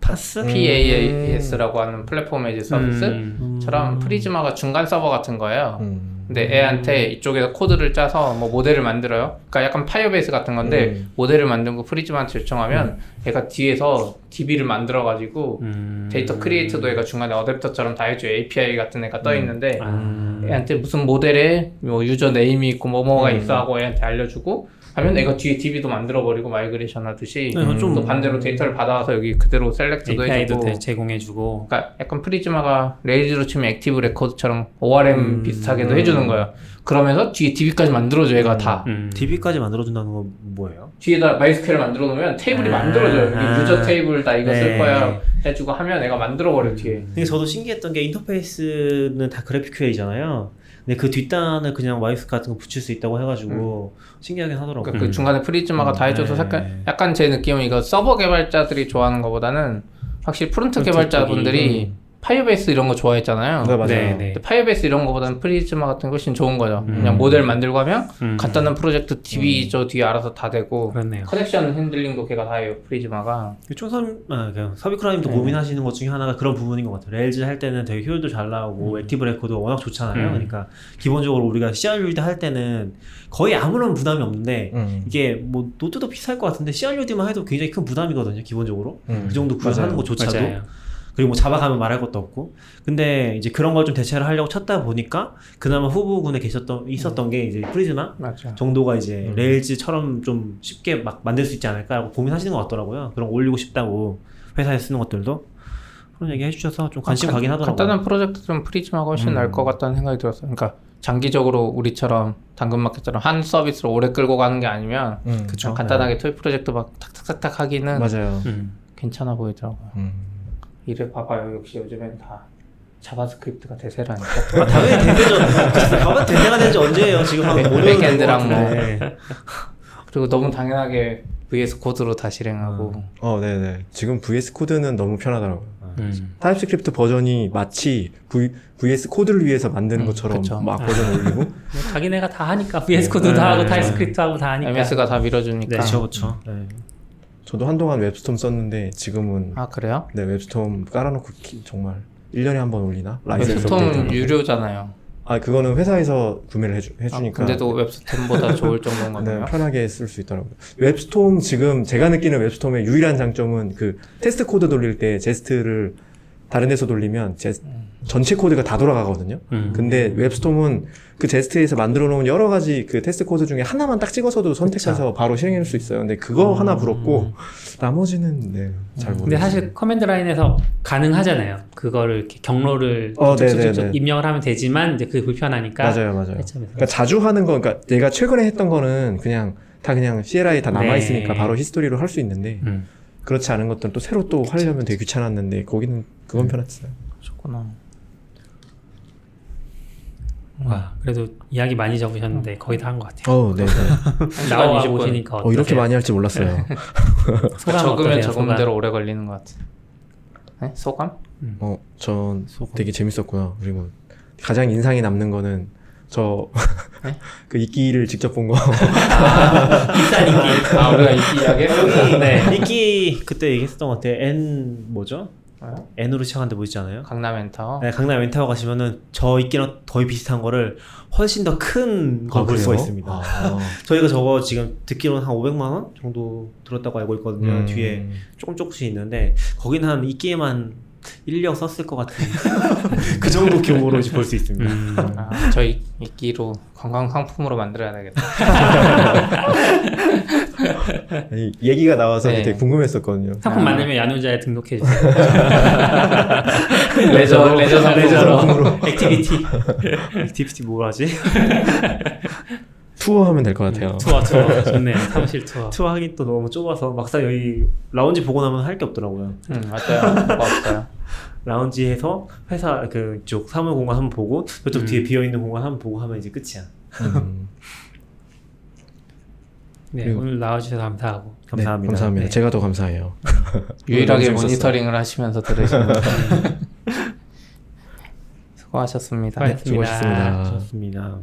PaaS? 음. PaaS라고 하는 platform as a service처럼 음. Prisma가 중간 서버 같은 거예요. 음. 근데 애한테 이쪽에서 코드를 짜서 뭐 모델을 만들어요. 그러니까 약간 Firebase 같은 건데 음. 모델을 만들고 Prisma한테 요청하면 얘가 뒤에서 DB를 만들어 가지고 음. 데이터 create도 얘가 중간에 어댑터처럼 다 해줘요. API 같은 애가 떠 있는데 아. 애한테 무슨 모델에 뭐 user name이 있고 뭐뭐가 음. 있어 하고 애한테 알려주고 하면 애가 뒤에 DB도 만들어버리고 migration 하듯이 네, 그건 좀- 또 반대로 데이터를 받아와서 여기 그대로 select도 API도 해주고 제공해주고 그러니까 약간 Prisma가 Rails로 치면 Active Record처럼 ORM 음. 비슷하게도 해주는 거예요. 그러면서 뒤에 DB까지 만들어줘 얘가 음. 다 음. DB까지 만들어준다는 건 뭐예요? 뒤에다 MySQL 만들어 놓으면 테이블이 아. 만들어져요. 여기 아. user 테이블 다 이거 쓸 네. 거야 해주고 하면 애가 만들어버려 뒤에. 근데 저도 신기했던 게 인터페이스는 다 GraphQL이잖아요. 근데 그 뒷단을 그냥 와이프 같은 거 붙일 수 있다고 해가지고 신기하긴 하더라고요. 그러니까 그 음. 중간에 Prisma가 다 해줘서 네. 약간, 약간 제 느낌은 이거 서버 개발자들이 좋아하는 것보다는 확실히 front front 개발자분들이 Firebase 이런 거 좋아했잖아요. 네, 맞아요. 네, 네. Firebase 이런 거보다는 Prisma 같은 게 훨씬 좋은 거죠. 음. 그냥 모델 만들고 하면 음. 간단한 프로젝트 DB 저 뒤에 알아서 다 되고 그렇네요. connection handling도 걔가 다 해요. Prisma가. 총선 아, 그냥 subicura님도 네. 고민하시는 것 중에 하나가 그런 부분인 것 같아요. Rails 할 때는 되게 효율도 잘 나오고 Active Record가 워낙 좋잖아요. 음. 그러니까 기본적으로 우리가 CRUD 할 때는 거의 아무런 부담이 없는데 음. 이게 뭐 Node도 비슷할 것 같은데 CRUD만 해도 굉장히 큰 부담이거든요. 기본적으로 음. 그 정도 구현하는. 것조차도 맞아요. 그리고 뭐 Java 가면 말할 것도 없고 근데 이제 그런 걸 좀 대체를 하려고 찾다 보니까 그나마 후보군에 계셨던 있었던 게 이제 Prisma 맞아. 정도가 이제 음. Rails처럼 좀 쉽게 막 만들 수 있지 않을까라고 고민하시는 것 같더라고요. 그런 거 올리고 싶다고 회사에 쓰는 것들도 그런 얘기 해주셔서 좀 관심 간- 가긴 하더라고요. 간단한 프로젝트 좀 Prisma가 훨씬 음. 나을 것 같다는 생각이 들었어요. 그러니까 장기적으로 우리처럼 당근마켓처럼 한 서비스를 오래 끌고 가는 게 아니면 음. 그쵸. 간단하게 toy 프로젝트 막 탁탁탁탁 하기는 맞아요. 음. 괜찮아 보이더라고요. 음. 이래 봐봐요. 역시 요즘엔 다 JavaScript가 대세라니까. 아, 당연히 대세죠. 가만 대세가 된지 언제예요? 지금 한 5년 backend랑 뭐. 네. 그리고 너무 당연하게 VS Code로 다 실행하고 어, 네네. 지금 VS Code는 너무 편하더라고요. 음. TypeScript 버전이 마치 v, VS Code를 위해서 만드는 음, 것처럼 그쵸. 막 버전 올리고 뭐 자기네가 다 하니까 VS Code도 네. 하고 TypeScript 하고 다 하니까 MS가 다 밀어주니까. 네. 그렇죠, 그렇죠. 네. 저도 한동안 WebStorm 썼는데 지금은 아 그래요? 네 WebStorm 깔아놓고 키- 정말 1년에 한 번 올리나? 라이센스 WebStorm은 업데이트. 유료잖아요. 아 그거는 회사에서 구매를 해주, 아, 해주니까 근데도 WebStorm보다 좋을 정도인 네, 거네요. 편하게 쓸 수 있더라고요. WebStorm 지금 제가 느끼는 WebStorm의 유일한 장점은 그 테스트 코드 돌릴 때 Jest를 다른 데서 돌리면 제, 전체 코드가 다 돌아가거든요. 음. 근데 WebStorm은 그 Jest에서 만들어 놓은 여러 가지 그 테스트 코드 중에 하나만 딱 찍어서도 선택해서 바로 실행해 줄수 있어요. 근데 그거 하나 부럽고 나머지는 네, 잘 모르겠어요. 근데 사실 command line에서 가능하잖아요. 그거를 이렇게 경로를 어, 쭉쭉쭉쭉 네네네. 입력을 하면 되지만 이제 그게 불편하니까 맞아요, 맞아요. 그러니까 자주 하는 거, 그러니까 내가 최근에 했던 거는 그냥 다 그냥 CLI 다 남아 있으니까 네. 바로 history로 할 수 있는데 음. 그렇지 않은 것들은 또 새로 또 하려면 되게 귀찮았는데 거기는 그건 편했어요. 좋구나. 와 그래도 이야기 많이 적으셨는데 거의 다 한 것 같아요. 어, 네. 네. 나와 20분. 보시니까 어, 이렇게? 많이 할 줄 몰랐어요. 소감 적으면? 적은 소감? 대로 오래 걸리는 것 같아. 네? 소감? 어, 전 되게 재밌었고요. 그리고 가장 인상이 남는 거는 저 그 네? 이끼를 직접 본 거. 비싼 이끼. 아 우리가 이 이야기? 네. 이끼 그때 얘기했었던 것 같아요. N 뭐죠? 뭐요? N으로 시작하는데 뭐 있잖아요. 강남 N타워. 네, 강남 N타워 가시면은 저 이끼랑 거의 비슷한 거를 훨씬 더 큰 걸 볼 수가 있습니다. 아, 저희가 저거 지금 듣기로는 한 500만 원 정도 들었다고 알고 있거든요. 음. 뒤에 조금 조금씩 있는데 거기는 한 이끼에만 1억 썼을 것 같은 그 정도 규모로 볼 수 있습니다. 음. 아, 저희 이끼로 관광 상품으로 만들어야 되겠다. 아니, 얘기가 나와서 네. 되게 궁금했었거든요. 상품 아. 만들면 야놀자에 등록해 주세요. 레저 레저 상품으로. Activity. Activity 뭐라 하지? 투어 하면 될 것 같아요. 투어 투어 좋네요. 사무실 투어. 투어 하기 또 너무 좁아서 막상 여기 라운지 보고 나면 할 게 없더라고요. 음, 맞아요. 없어요. 라운지에서 회사 그쪽 사무 공간 한번 보고 저쪽 음. 뒤에 비어 있는 공간 한번 보고 하면 이제 끝이야. 음, 네, 그리고- 오늘 나와주셔서 감사하고. 감사합니다. 네, 감사합니다. 네. 제가 더 감사해요. 유일하게. 모니터링을 하시면서 들으시는 수고하셨습니다. 수고하셨습니다. 수고하셨습니다. 좋습니다.